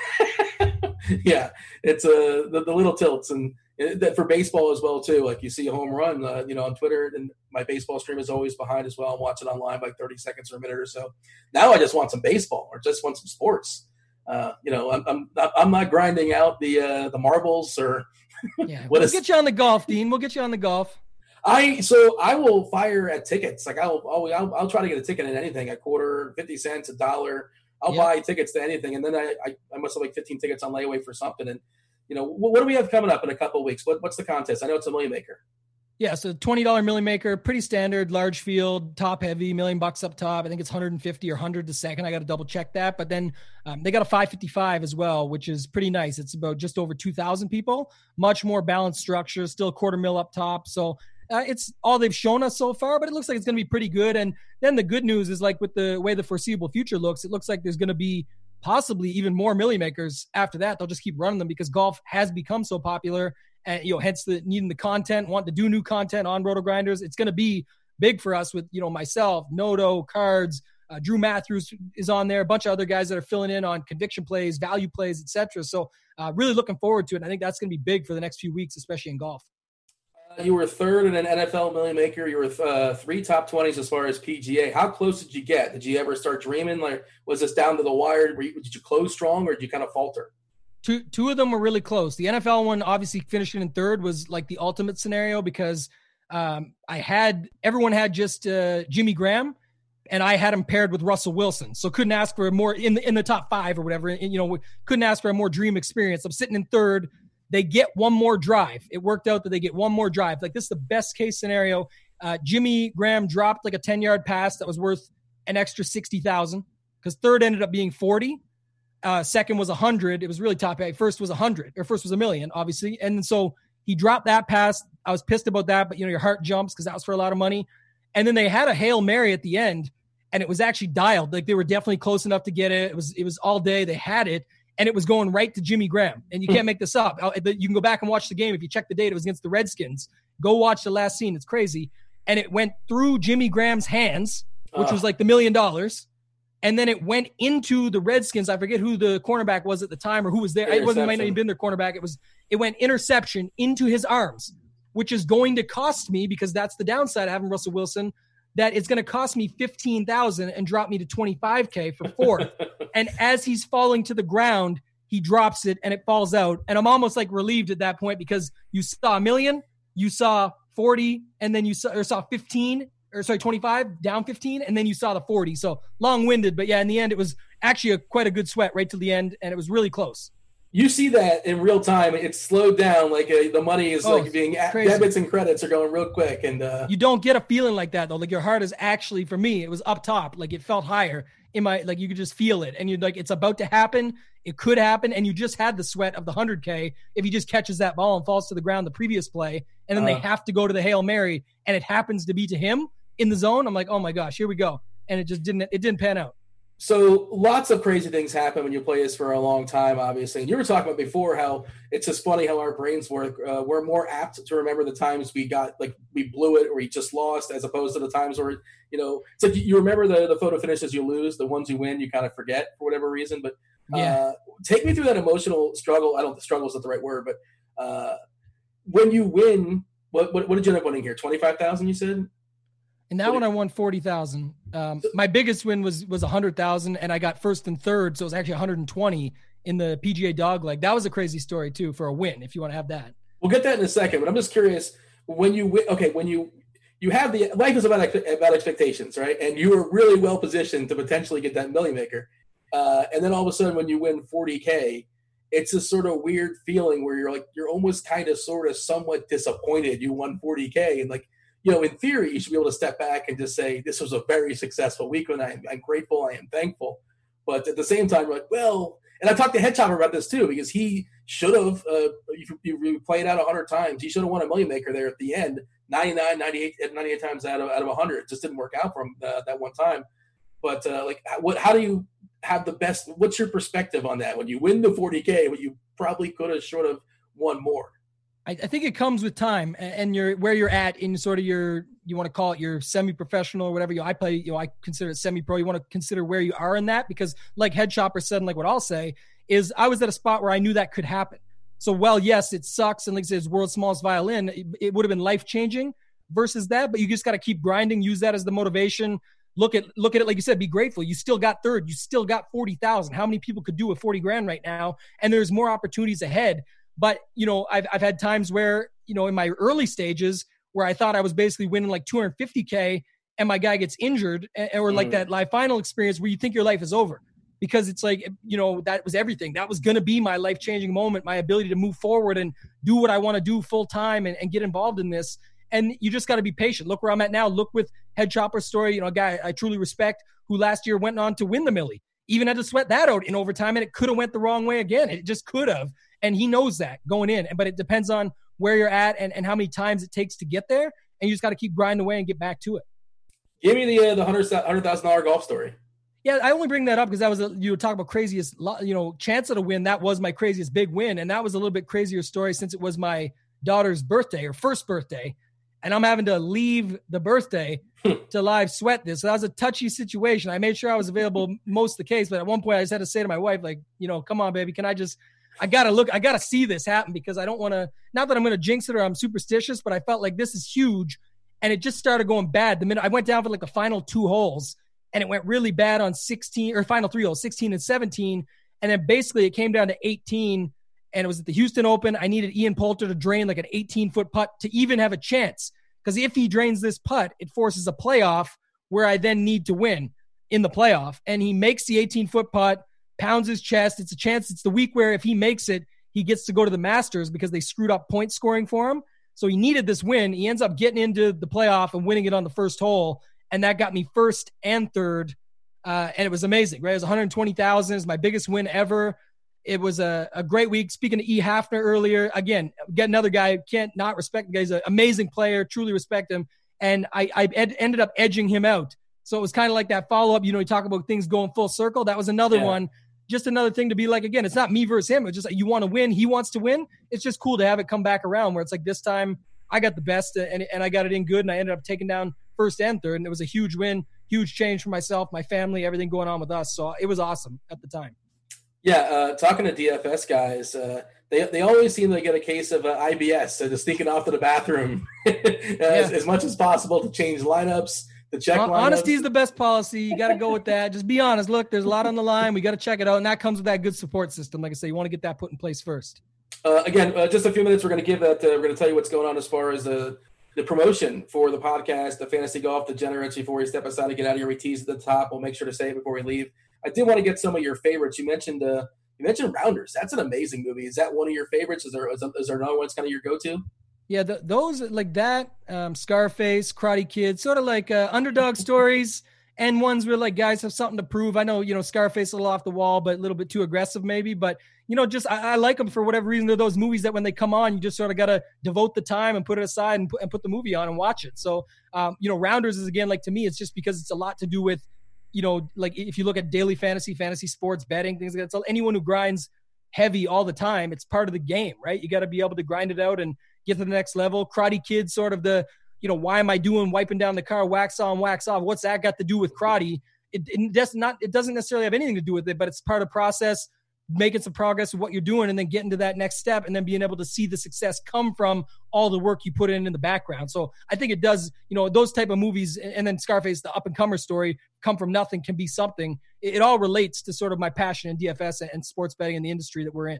yeah, it's uh, the, the little tilts and uh, that for baseball as well too. Like you see a home run, uh, you know, on Twitter, and my baseball stream is always behind as well. I'm watching online by 30 seconds or a minute or so. Now I just want some baseball or just want some sports. Uh, you know, I'm, I'm I'm not grinding out the uh, the marbles or. yeah, we'll is, get you on the golf, Dean. We'll get you on the golf. I so I will fire at tickets. Like I'll I'll, I'll, I'll try to get a ticket at anything, a quarter, fifty cents, a dollar. I'll yep. buy tickets to anything, and then I, I, I must have like 15 tickets on layaway for something. And you know, what, what do we have coming up in a couple weeks? What, what's the contest? I know it's a million maker. Yeah, so twenty dollar million maker, pretty standard, large field, top heavy, million bucks up top. I think it's 150 or 100 a second. I got to double check that. But then um, they got a 555 as well, which is pretty nice. It's about just over 2,000 people, much more balanced structure, still quarter mil up top. So uh, it's all they've shown us so far, but it looks like it's going to be pretty good. And then the good news is like with the way the foreseeable future looks, it looks like there's going to be possibly even more milly makers after that. They'll just keep running them because golf has become so popular, and you know, hence the needing the content, want to do new content on RotoGrinders. It's going to be big for us with you know myself, Noto, Cards. Uh, Drew Matthews is on there, a bunch of other guys that are filling in on conviction plays, value plays, etc. So, uh, really looking forward to it. I think that's going to be big for the next few weeks, especially in golf you were third in an NFL million maker. You were uh, three top twenties as far as PGA. How close did you get? Did you ever start dreaming? Like, was this down to the wire? You, did you close strong, or did you kind of falter? Two two of them were really close. The NFL one, obviously finishing in third, was like the ultimate scenario because um, I had everyone had just uh, Jimmy Graham, and I had him paired with Russell Wilson, so couldn't ask for a more in the in the top five or whatever. And, you know, couldn't ask for a more dream experience. I'm sitting in third they get one more drive. It worked out that they get one more drive. Like this is the best case scenario. Uh, Jimmy Graham dropped like a 10 yard pass that was worth an extra 60,000 because third ended up being 40. Uh, second was a 100. It was really top eight. First was a 100 or first was a million, obviously. And so he dropped that pass. I was pissed about that, but you know, your heart jumps because that was for a lot of money. And then they had a Hail Mary at the end and it was actually dialed. Like they were definitely close enough to get it. It was, it was all day. They had it and it was going right to Jimmy Graham. And you can't make this up. You can go back and watch the game. If you check the date, it was against the Redskins. Go watch the last scene. It's crazy. And it went through Jimmy Graham's hands, which uh. was like the million dollars. And then it went into the Redskins. I forget who the cornerback was at the time or who was there. It wasn't might not even been their cornerback. It was it went interception into his arms, which is going to cost me because that's the downside of having Russell Wilson that it's going to cost me 15,000 and drop me to 25k for fourth. and as he's falling to the ground, he drops it and it falls out. And I'm almost like relieved at that point because you saw a million, you saw 40, and then you saw or saw 15 or sorry 25 down 15 and then you saw the 40 so long-winded but yeah in the end it was actually a quite a good sweat right to the end and it was really close you see that in real time. It's slowed down. Like uh, the money is Oh, like being crazy. debits and credits are going real quick. And uh, You don't get a feeling like that though. Like your heart is actually for me, it was up top. Like it felt higher in my like you could just feel it. And you're like, it's about to happen. It could happen. And you just had the sweat of the hundred K if he just catches that ball and falls to the ground the previous play. And then they Uh. have to go to the Hail Mary and it happens to be to him in the zone. I'm like, oh my gosh, here we go. And it just didn't it didn't pan out. so lots of crazy things happen when you play this for a long time, obviously. And you were talking about before how it's just funny how our brains work. Uh, we're more apt to remember the times we got like we blew it or we just lost, as opposed to the times where you know it's like you remember the the photo finishes you lose, the ones you win you kind of forget for whatever reason. But Yeah. uh, take me through that emotional struggle. I don't struggle is not the right word, but uh, when you win, what, what what did you end up winning here? Twenty five thousand, you said. And that one I won forty thousand. Um, my biggest win was was a hundred thousand, and I got first and third, so it was actually one hundred and twenty in the PGA dog leg. That was a crazy story too for a win. If you want to have that, We'll get that in a second, but I'm just curious when you win. okay when you you have the life is about about expectations, right? And you were really well positioned to potentially get that million maker, uh, and then all of a sudden when you win 40k, it's this sort of weird feeling where you're like you're almost kind of sort of somewhat disappointed you won 40k, and like you know in theory you should be able to step back and just say this was a very successful week, and I'm, I'm grateful, I am thankful, but at the same time like well. And I talked to Head Chopper about this too because he should have, uh, you, play it out 100 times, he should have won a million maker there at the end, 99, 98, 98 times out of, out of 100. It just didn't work out for him uh, that one time. But uh, like, what? How do you have the best? What's your perspective on that? When you win the 40k, but you probably could have sort of won more. I, I think it comes with time and you're where you're at in sort of your you want to call it your semi-professional or whatever. You know, I play, you know, I consider it semi-pro. You want to consider where you are in that because, like Head Chopper said, and like what I'll say is, I was at a spot where I knew that could happen. So, well, yes, it sucks, and like it's world's smallest violin. It, it would have been life changing versus that, but you just got to keep grinding. Use that as the motivation. Look at look at it like you said. Be grateful. You still got third. You still got forty thousand. How many people could do with forty grand right now? And there's more opportunities ahead. But you know, I've I've had times where you know in my early stages where I thought I was basically winning like 250k, and my guy gets injured, or like Mm. that live final experience where you think your life is over because it's like you know that was everything. That was going to be my life changing moment, my ability to move forward and do what I want to do full time and, and get involved in this. And you just got to be patient. Look where I'm at now. Look with Head Chopper's story. You know, a guy I truly respect who last year went on to win the Milly. Even had to sweat that out in overtime, and it could have went the wrong way again. It just could have, and he knows that going in. But it depends on where you're at and, and how many times it takes to get there. And you just got to keep grinding away and get back to it. Give me the uh, the hundred hundred thousand dollar golf story. Yeah, I only bring that up because that was a, you were talking about craziest, you know, chance at a win. That was my craziest big win, and that was a little bit crazier story since it was my daughter's birthday or first birthday, and I'm having to leave the birthday to live sweat this. So that was a touchy situation. I made sure I was available most of the case, but at one point I just had to say to my wife, like, you know, come on, baby, can I just, I gotta look, I gotta see this happen because I don't want to. Not that I'm to jinx it or I'm superstitious, but I felt like this is huge, and it just started going bad the minute I went down for like the final two holes and it went really bad on 16 or final three holes, 16 and 17. And then basically it came down to 18 and it was at the Houston Open. I needed Ian Poulter to drain like an 18 foot putt to even have a chance. Because if he drains this putt, it forces a playoff where I then need to win in the playoff. And he makes the 18 foot putt, pounds his chest. It's a chance. It's the week where if he makes it, he gets to go to the Masters because they screwed up point scoring for him. So he needed this win. He ends up getting into the playoff and winning it on the first hole and that got me first and third. Uh, and it was amazing, right? It was 120,000. It's my biggest win ever. It was a, a great week. Speaking to E. Hafner earlier, again, get another guy. Can't not respect the guy. He's an amazing player. Truly respect him. And I, I ed- ended up edging him out. So it was kind of like that follow up. You know, you talk about things going full circle. That was another Yeah. one. Just another thing to be like, again, it's not me versus him. It's just like you want to win. He wants to win. It's just cool to have it come back around where it's like this time I got the best and, and I got it in good. And I ended up taking down first and third. And it was a huge win, huge change for myself, my family, everything going on with us. So it was awesome at the time. Yeah, uh, talking to DFS guys, uh, they they always seem to get a case of uh, IBS, so just sneaking off to the bathroom as, as much as possible to change lineups, to check lineups. Honesty is the best policy. You got to go with that. Just be honest. Look, there's a lot on the line. We got to check it out. And that comes with that good support system. Like I say, you want to get that put in place first. Uh, again, uh, just a few minutes. We're going to give that. Uh, we're going to tell you what's going on as far as the the promotion for the podcast, the fantasy golf, Degenerates. Before we step aside and get out of here, we tease at the top. We'll make sure to say it before we leave. I did want to get some of your favorites. You mentioned uh, You mentioned Rounders. That's an amazing movie. Is that one of your favorites? Is there is, is there another one that's kind of your go to? Yeah, the, those like that, um, Scarface, Karate Kid, sort of like uh, underdog stories and ones where like guys have something to prove. I know you know Scarface a little off the wall, but a little bit too aggressive maybe. But you know, just I, I like them for whatever reason. They're those movies that when they come on, you just sort of got to devote the time and put it aside and put, and put the movie on and watch it. So um, you know, Rounders is again like to me, it's just because it's a lot to do with you know, like if you look at daily fantasy, fantasy sports, betting, things like that. So anyone who grinds heavy all the time, it's part of the game, right? You got to be able to grind it out and get to the next level. Karate Kid, sort of the, you know, why am I doing wiping down the car, wax on, wax off? What's that got to do with karate? It, it does not. It doesn't necessarily have anything to do with it, but it's part of process, making some progress with what you're doing, and then getting to that next step, and then being able to see the success come from all the work you put in in the background. So I think it does. You know, those type of movies, and then Scarface, the up and comer story, come from nothing can be something. It, it all relates to sort of my passion in DFS and sports betting in the industry that we're in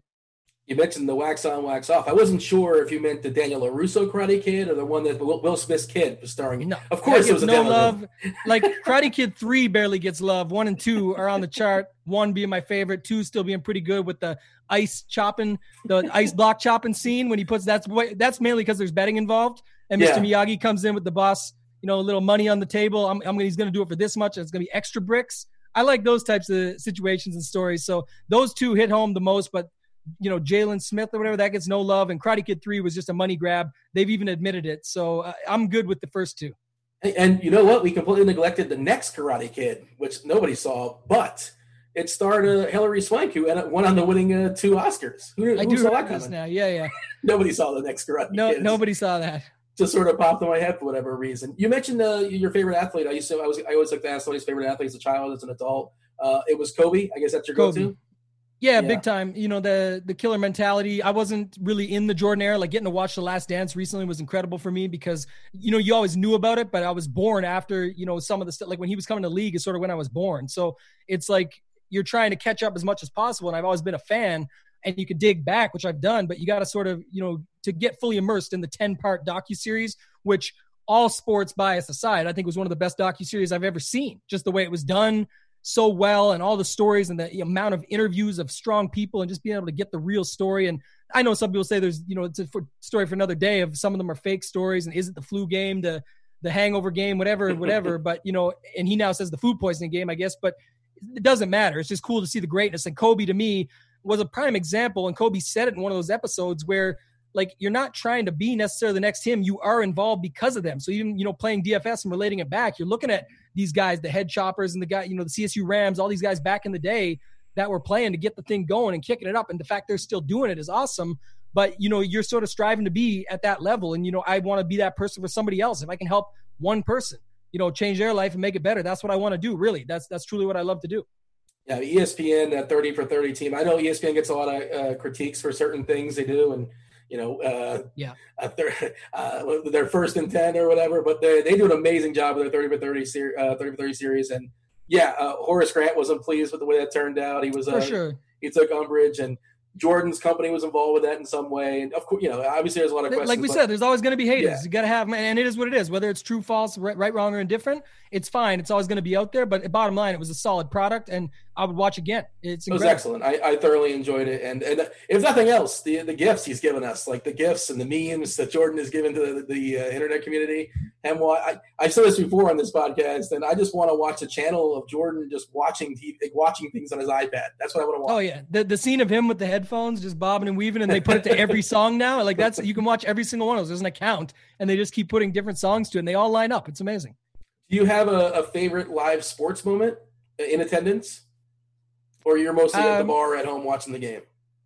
you mentioned the wax on, wax off. I wasn't sure if you meant the Daniel LaRusso Karate Kid or the one that Will Smith's kid was starring. No, of course it was no love. like Karate Kid three barely gets love. One and two are on the chart. One being my favorite. Two still being pretty good with the ice chopping, the ice block chopping scene when he puts that's that's mainly because there's betting involved. And Mr. Yeah. Miyagi comes in with the boss, you know, a little money on the table. I'm, I'm he's going to do it for this much. It's going to be extra bricks. I like those types of situations and stories. So those two hit home the most, but you know, Jaden Smith or whatever, that gets no love. And Karate Kid 3 was just a money grab. They've even admitted it. So uh, I'm good with the first two. And you know what? We completely neglected the next Karate Kid, which nobody saw, but it starred uh, Hilary Swank, who won on the winning uh, two Oscars. Who, I who do saw that coming? now. Yeah, yeah. nobody saw the next Karate no, Kid. Nobody saw that. Just sort of popped in my head for whatever reason. You mentioned uh, your favorite athlete. I used to, I was, I always like to ask somebody's favorite athlete as a child, as an adult. Uh, it was Kobe. I guess that's your Kobe. go-to. Yeah, yeah, big time. You know the the killer mentality. I wasn't really in the Jordan era. Like getting to watch The Last Dance recently was incredible for me because you know you always knew about it, but I was born after you know some of the stuff. Like when he was coming to league is sort of when I was born. So it's like you're trying to catch up as much as possible. And I've always been a fan, and you could dig back, which I've done, but you got to sort of you know to get fully immersed in the ten part docu series, which all sports bias aside, I think was one of the best docu series I've ever seen. Just the way it was done, so well and all the stories and the amount of interviews of strong people and just being able to get the real story. And I know some people say there's, you know, it's a story for another day of some of them are fake stories and is it the flu game, the, the hangover game, whatever, whatever. but, you know, and he now says the food poisoning game, I guess, but it doesn't matter. It's just cool to see the greatness. And Kobe to me was a prime example. And Kobe said it in one of those episodes where like you're not trying to be necessarily the next him. You are involved because of them. So even, you know, playing DFS and relating it back, you're looking at these guys, the head choppers and the guy, you know, the CSU Rams, all these guys back in the day that were playing to get the thing going and kicking it up. And the fact they're still doing it is awesome. But you know, you're sort of striving to be at that level. And you know, I want to be that person for somebody else. If I can help one person, you know, change their life and make it better, that's what I want to do. Really, that's that's truly what I love to do. Yeah, ESPN, that 30 for 30 team. I know ESPN gets a lot of uh, critiques for certain things they do, and you know, uh, yeah, uh, their, uh, their first and 10 or whatever, but they, they do an amazing job with their 30 for 30 series, uh, 30 for 30 series. And yeah, uh, Horace Grant wasn't pleased with the way that turned out. He was, uh, sure. he took umbrage and Jordan's company was involved with that in some way. And of course, you know, obviously there's a lot of questions. Like we said, there's always going to be haters. Yeah. You got to have, and it is what it is. Whether it's true, false, right, wrong, or indifferent, it's fine. It's always going to be out there. But bottom line, it was a solid product, and I would watch again. It's it was excellent. I, I thoroughly enjoyed it, and and if nothing else, the the gifts he's given us, like the gifts and the memes that Jordan has given to the, the uh, internet community, and why I I've said this before on this podcast, and I just want to watch a channel of Jordan just watching TV, watching things on his iPad. That's what I want to watch. Oh yeah, the the scene of him with the headphones, just bobbing and weaving, and they put it to every song now. Like that's you can watch every single one of those. There's an account, and they just keep putting different songs to it, and they all line up. It's amazing. Do you have a, a favorite live sports moment in attendance? Or you're mostly um, at the um, bar at home watching the game?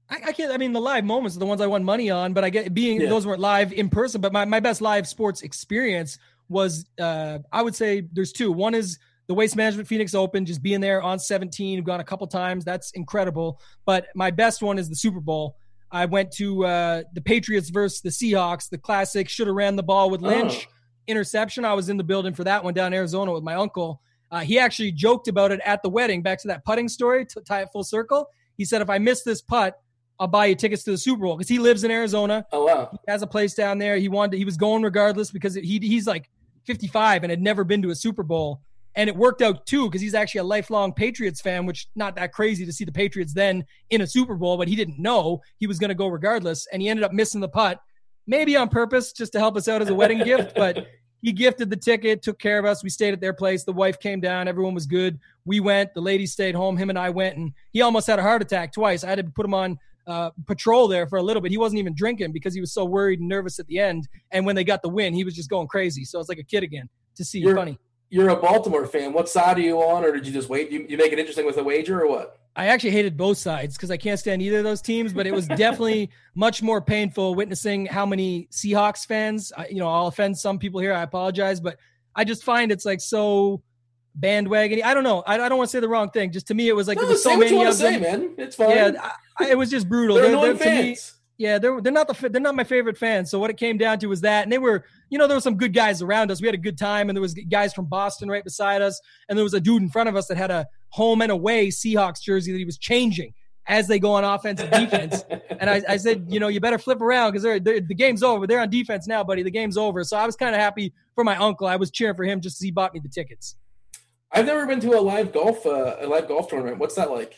I, I, can't. I mean, the live moments are the ones I won money on, but I get being yeah. those weren't live in person. But my, my best live sports experience was, uh, I would say, there's two. One is the Waste Management Phoenix Open, just being there on 17. I've gone a couple times. That's incredible. But my best one is the Super Bowl. I went to uh, the Patriots versus the Seahawks, the classic. Should have ran the ball with Lynch. Oh. Interception. I was in the building for that one down in Arizona with my uncle uh, he actually joked about it at the wedding. Back to that putting story to tie it full circle. He said, "If I miss this putt, I'll buy you tickets to the Super Bowl because he lives in Arizona. Oh wow, he has a place down there. He wanted, he was going regardless because he he's like 55 and had never been to a Super Bowl. And it worked out too because he's actually a lifelong Patriots fan, which not that crazy to see the Patriots then in a Super Bowl, but he didn't know he was going to go regardless. And he ended up missing the putt, maybe on purpose, just to help us out as a wedding gift. But he gifted the ticket, took care of us. We stayed at their place. The wife came down. Everyone was good. We went. The ladies stayed home. Him and I went, and he almost had a heart attack twice. I had to put him on uh, patrol there for a little bit. He wasn't even drinking because he was so worried and nervous at the end. And when they got the win, he was just going crazy. So it's like a kid again to see. You're, funny. You're a Baltimore fan. What side are you on, or did you just wait? You, you make it interesting with a wager, or what? I actually hated both sides because I can't stand either of those teams. But it was definitely much more painful witnessing how many Seahawks fans. you know, I'll offend some people here. I apologize, but I just find it's like so bandwagon. I don't know. I, I don't want to say the wrong thing. Just to me, it was like no, there was so many of them. Say, man. It's fine. Yeah, I, it was just brutal. they're, they're, they're me, yeah, they're they're not the they're not my favorite fans. So what it came down to was that, and they were, you know, there were some good guys around us. We had a good time, and there was guys from Boston right beside us, and there was a dude in front of us that had a home and away Seahawks jersey that he was changing as they go on offense and defense. and I, I, said, you know, you better flip around because they're, they're, the game's over. They're on defense now, buddy. The game's over. So I was kind of happy for my uncle. I was cheering for him just as he bought me the tickets. I've never been to a live golf uh, a live golf tournament. What's that like?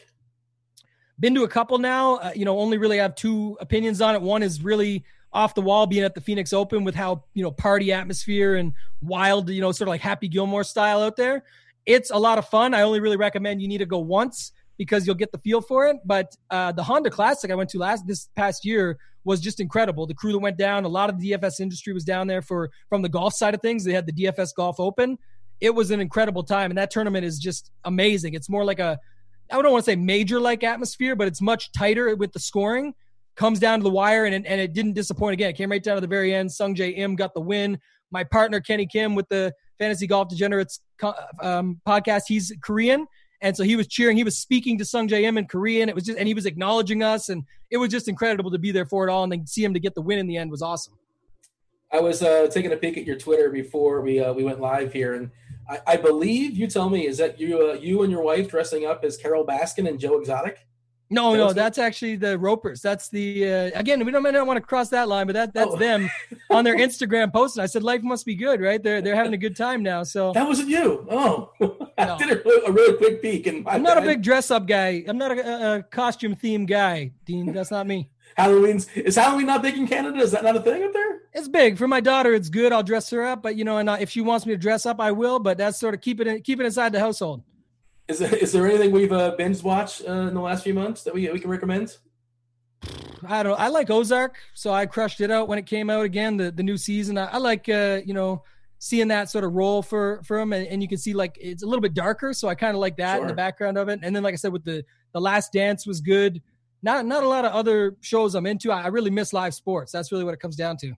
Been to a couple now. Uh, you know, only really have two opinions on it. One is really off the wall being at the Phoenix Open with how, you know, party atmosphere and wild, you know, sort of like Happy Gilmore style out there. It's a lot of fun. I only really recommend you need to go once because you'll get the feel for it. But uh, the Honda Classic I went to last this past year was just incredible. The crew that went down, a lot of the DFS industry was down there for from the golf side of things. They had the DFS Golf Open. It was an incredible time, and that tournament is just amazing. It's more like a I don't want to say major like atmosphere, but it's much tighter with the scoring. Comes down to the wire, and, and it didn't disappoint again. It came right down to the very end. Sungjae Im got the win. My partner Kenny Kim with the Fantasy Golf Degenerates um, podcast, he's Korean, and so he was cheering. He was speaking to Sungjae Im in Korean. It was just, and he was acknowledging us, and it was just incredible to be there for it all. And then see him to get the win in the end was awesome. I was uh, taking a peek at your Twitter before we uh, we went live here, and I, I, believe you tell me is that you uh, you and your wife dressing up as Carole Baskin and Joe Exotic. No, no, that's actually the Ropers. That's the uh, again. We don't, I don't want to cross that line, but that that's oh. them on their Instagram post. And I said, "Life must be good, right? They're they're having a good time now." So that wasn't you. Oh, I did a, a, really quick peek. And I'm not a big dress up guy. I'm not a, a costume theme guy, Dean. That's not me. Halloween's is Halloween not big in Canada? Is that not a thing up there? It's big for my daughter. It's good. I'll dress her up, but you know, and if she wants me to dress up, I will. But that's sort of keep it keep it inside the household. Is there, is there anything we've uh, binge watched uh, in the last few months that we we can recommend? I don't. I like Ozark, so I crushed it out when it came out again. The the new season. I, I like uh, you know seeing that sort of role for for him, and, and you can see like it's a little bit darker, so I kind of like that sure. in the background of it. And then, like I said, with the the Last Dance was good. Not not a lot of other shows I'm into. I, I really miss live sports. That's really what it comes down to.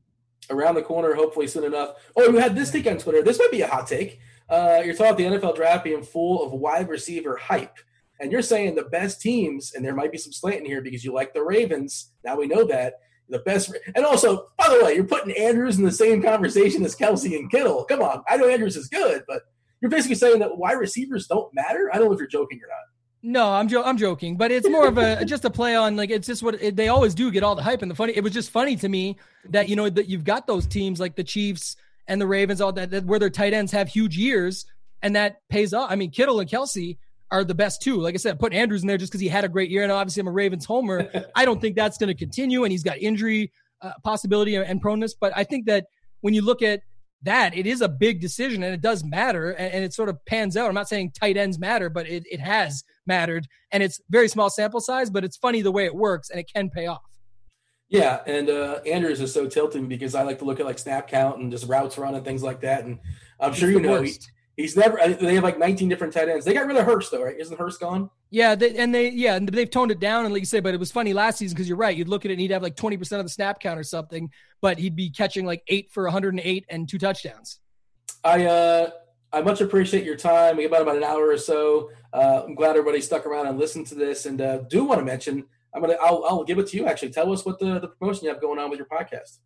Around the corner, hopefully soon enough. Oh, you had this take on Twitter. This might be a hot take. Uh, you're talking about the NFL draft being full of wide receiver hype. And you're saying the best teams, and there might be some slant in here because you like the Ravens. Now we know that. The best. And also, by the way, you're putting Andrews in the same conversation as Kelce and Kittle. Come on. I know Andrews is good, but you're basically saying that wide receivers don't matter. I don't know if you're joking or not. No, I'm jo- I'm joking, but it's more of a just a play on like it's just what it, they always do get all the hype and the funny. It was just funny to me that you know that you've got those teams like the Chiefs and the Ravens, all that, that where their tight ends have huge years, and that pays off. I mean, Kittle and Kelce are the best too. Like I said, put Andrews in there just because he had a great year, and obviously I'm a Ravens homer. I don't think that's going to continue, and he's got injury uh, possibility and proneness. But I think that when you look at that, it is a big decision, and it does matter, and, and it sort of pans out. I'm not saying tight ends matter, but it, it has mattered, and it's very small sample size, but it's funny the way it works, and it can pay off. Yeah, and uh, Andrews is so tilting because I like to look at like snap count and just routes run and things like that. And I'm sure you know he, he's never. They have like 19 different tight ends. They got rid of Hurst though, right? Isn't Hurst gone? Yeah, they, and they yeah and they've toned it down and like you said, but it was funny last season because you're right. You'd look at it and he'd have like 20 percent of the snap count or something, but he'd be catching like eight for 108 and two touchdowns. I uh I much appreciate your time. We got about an hour or so. Uh, I'm glad everybody stuck around and listened to this, and uh, do want to mention I'm gonna I'll, I'll give it to you. Actually, tell us what the the promotion you have going on with your podcast.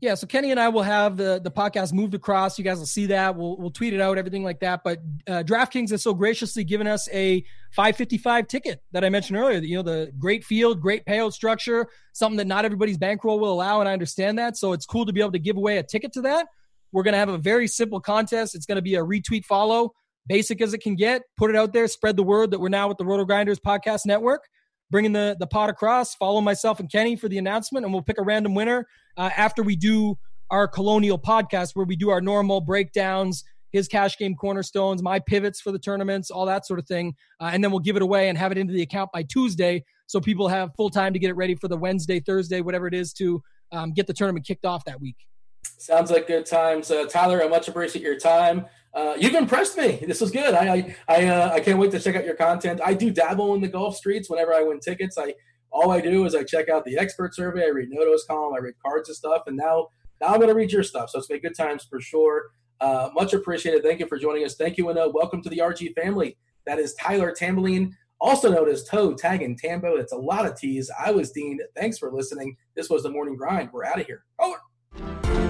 Yeah, so Kenny and I will have the the podcast moved across. You guys will see that. We'll we'll tweet it out, everything like that. But uh, DraftKings has so graciously given us a 555 ticket that I mentioned earlier. You know, the great field, great payout structure, something that not everybody's bankroll will allow, and I understand that. So it's cool to be able to give away a ticket to that. We're gonna have a very simple contest. It's gonna be a retweet follow basic as it can get. Put it out there, spread the word that we're now with the RotoGrinders Podcast Network. Bringing the the pot across. Follow myself and Kenny for the announcement, and we'll pick a random winner uh, after we do our Colonial podcast, where we do our normal breakdowns, his cash game cornerstones, my pivots for the tournaments, all that sort of thing, uh, and then we'll give it away and have it into the account by Tuesday, so people have full time to get it ready for the Wednesday, Thursday, whatever it is, to um, get the tournament kicked off that week. Sounds like good times, uh, Tyler. I much appreciate your time. Uh, you've impressed me. This was good. I I I, uh, I, can't wait to check out your content. I do dabble in the golf streets whenever I win tickets. I all I do is I check out the expert survey. I read Noto's column. I read cards and stuff. And now now I'm going to read your stuff. So it's been good times for sure. Uh, much appreciated. Thank you for joining us. Thank you and welcome to the RG family. That is Tyler Tamboline, also known as ToeTagginTambo. It's a lot of T's. I was Dean. Thanks for listening. This was the morning grind. We're out of here. Over.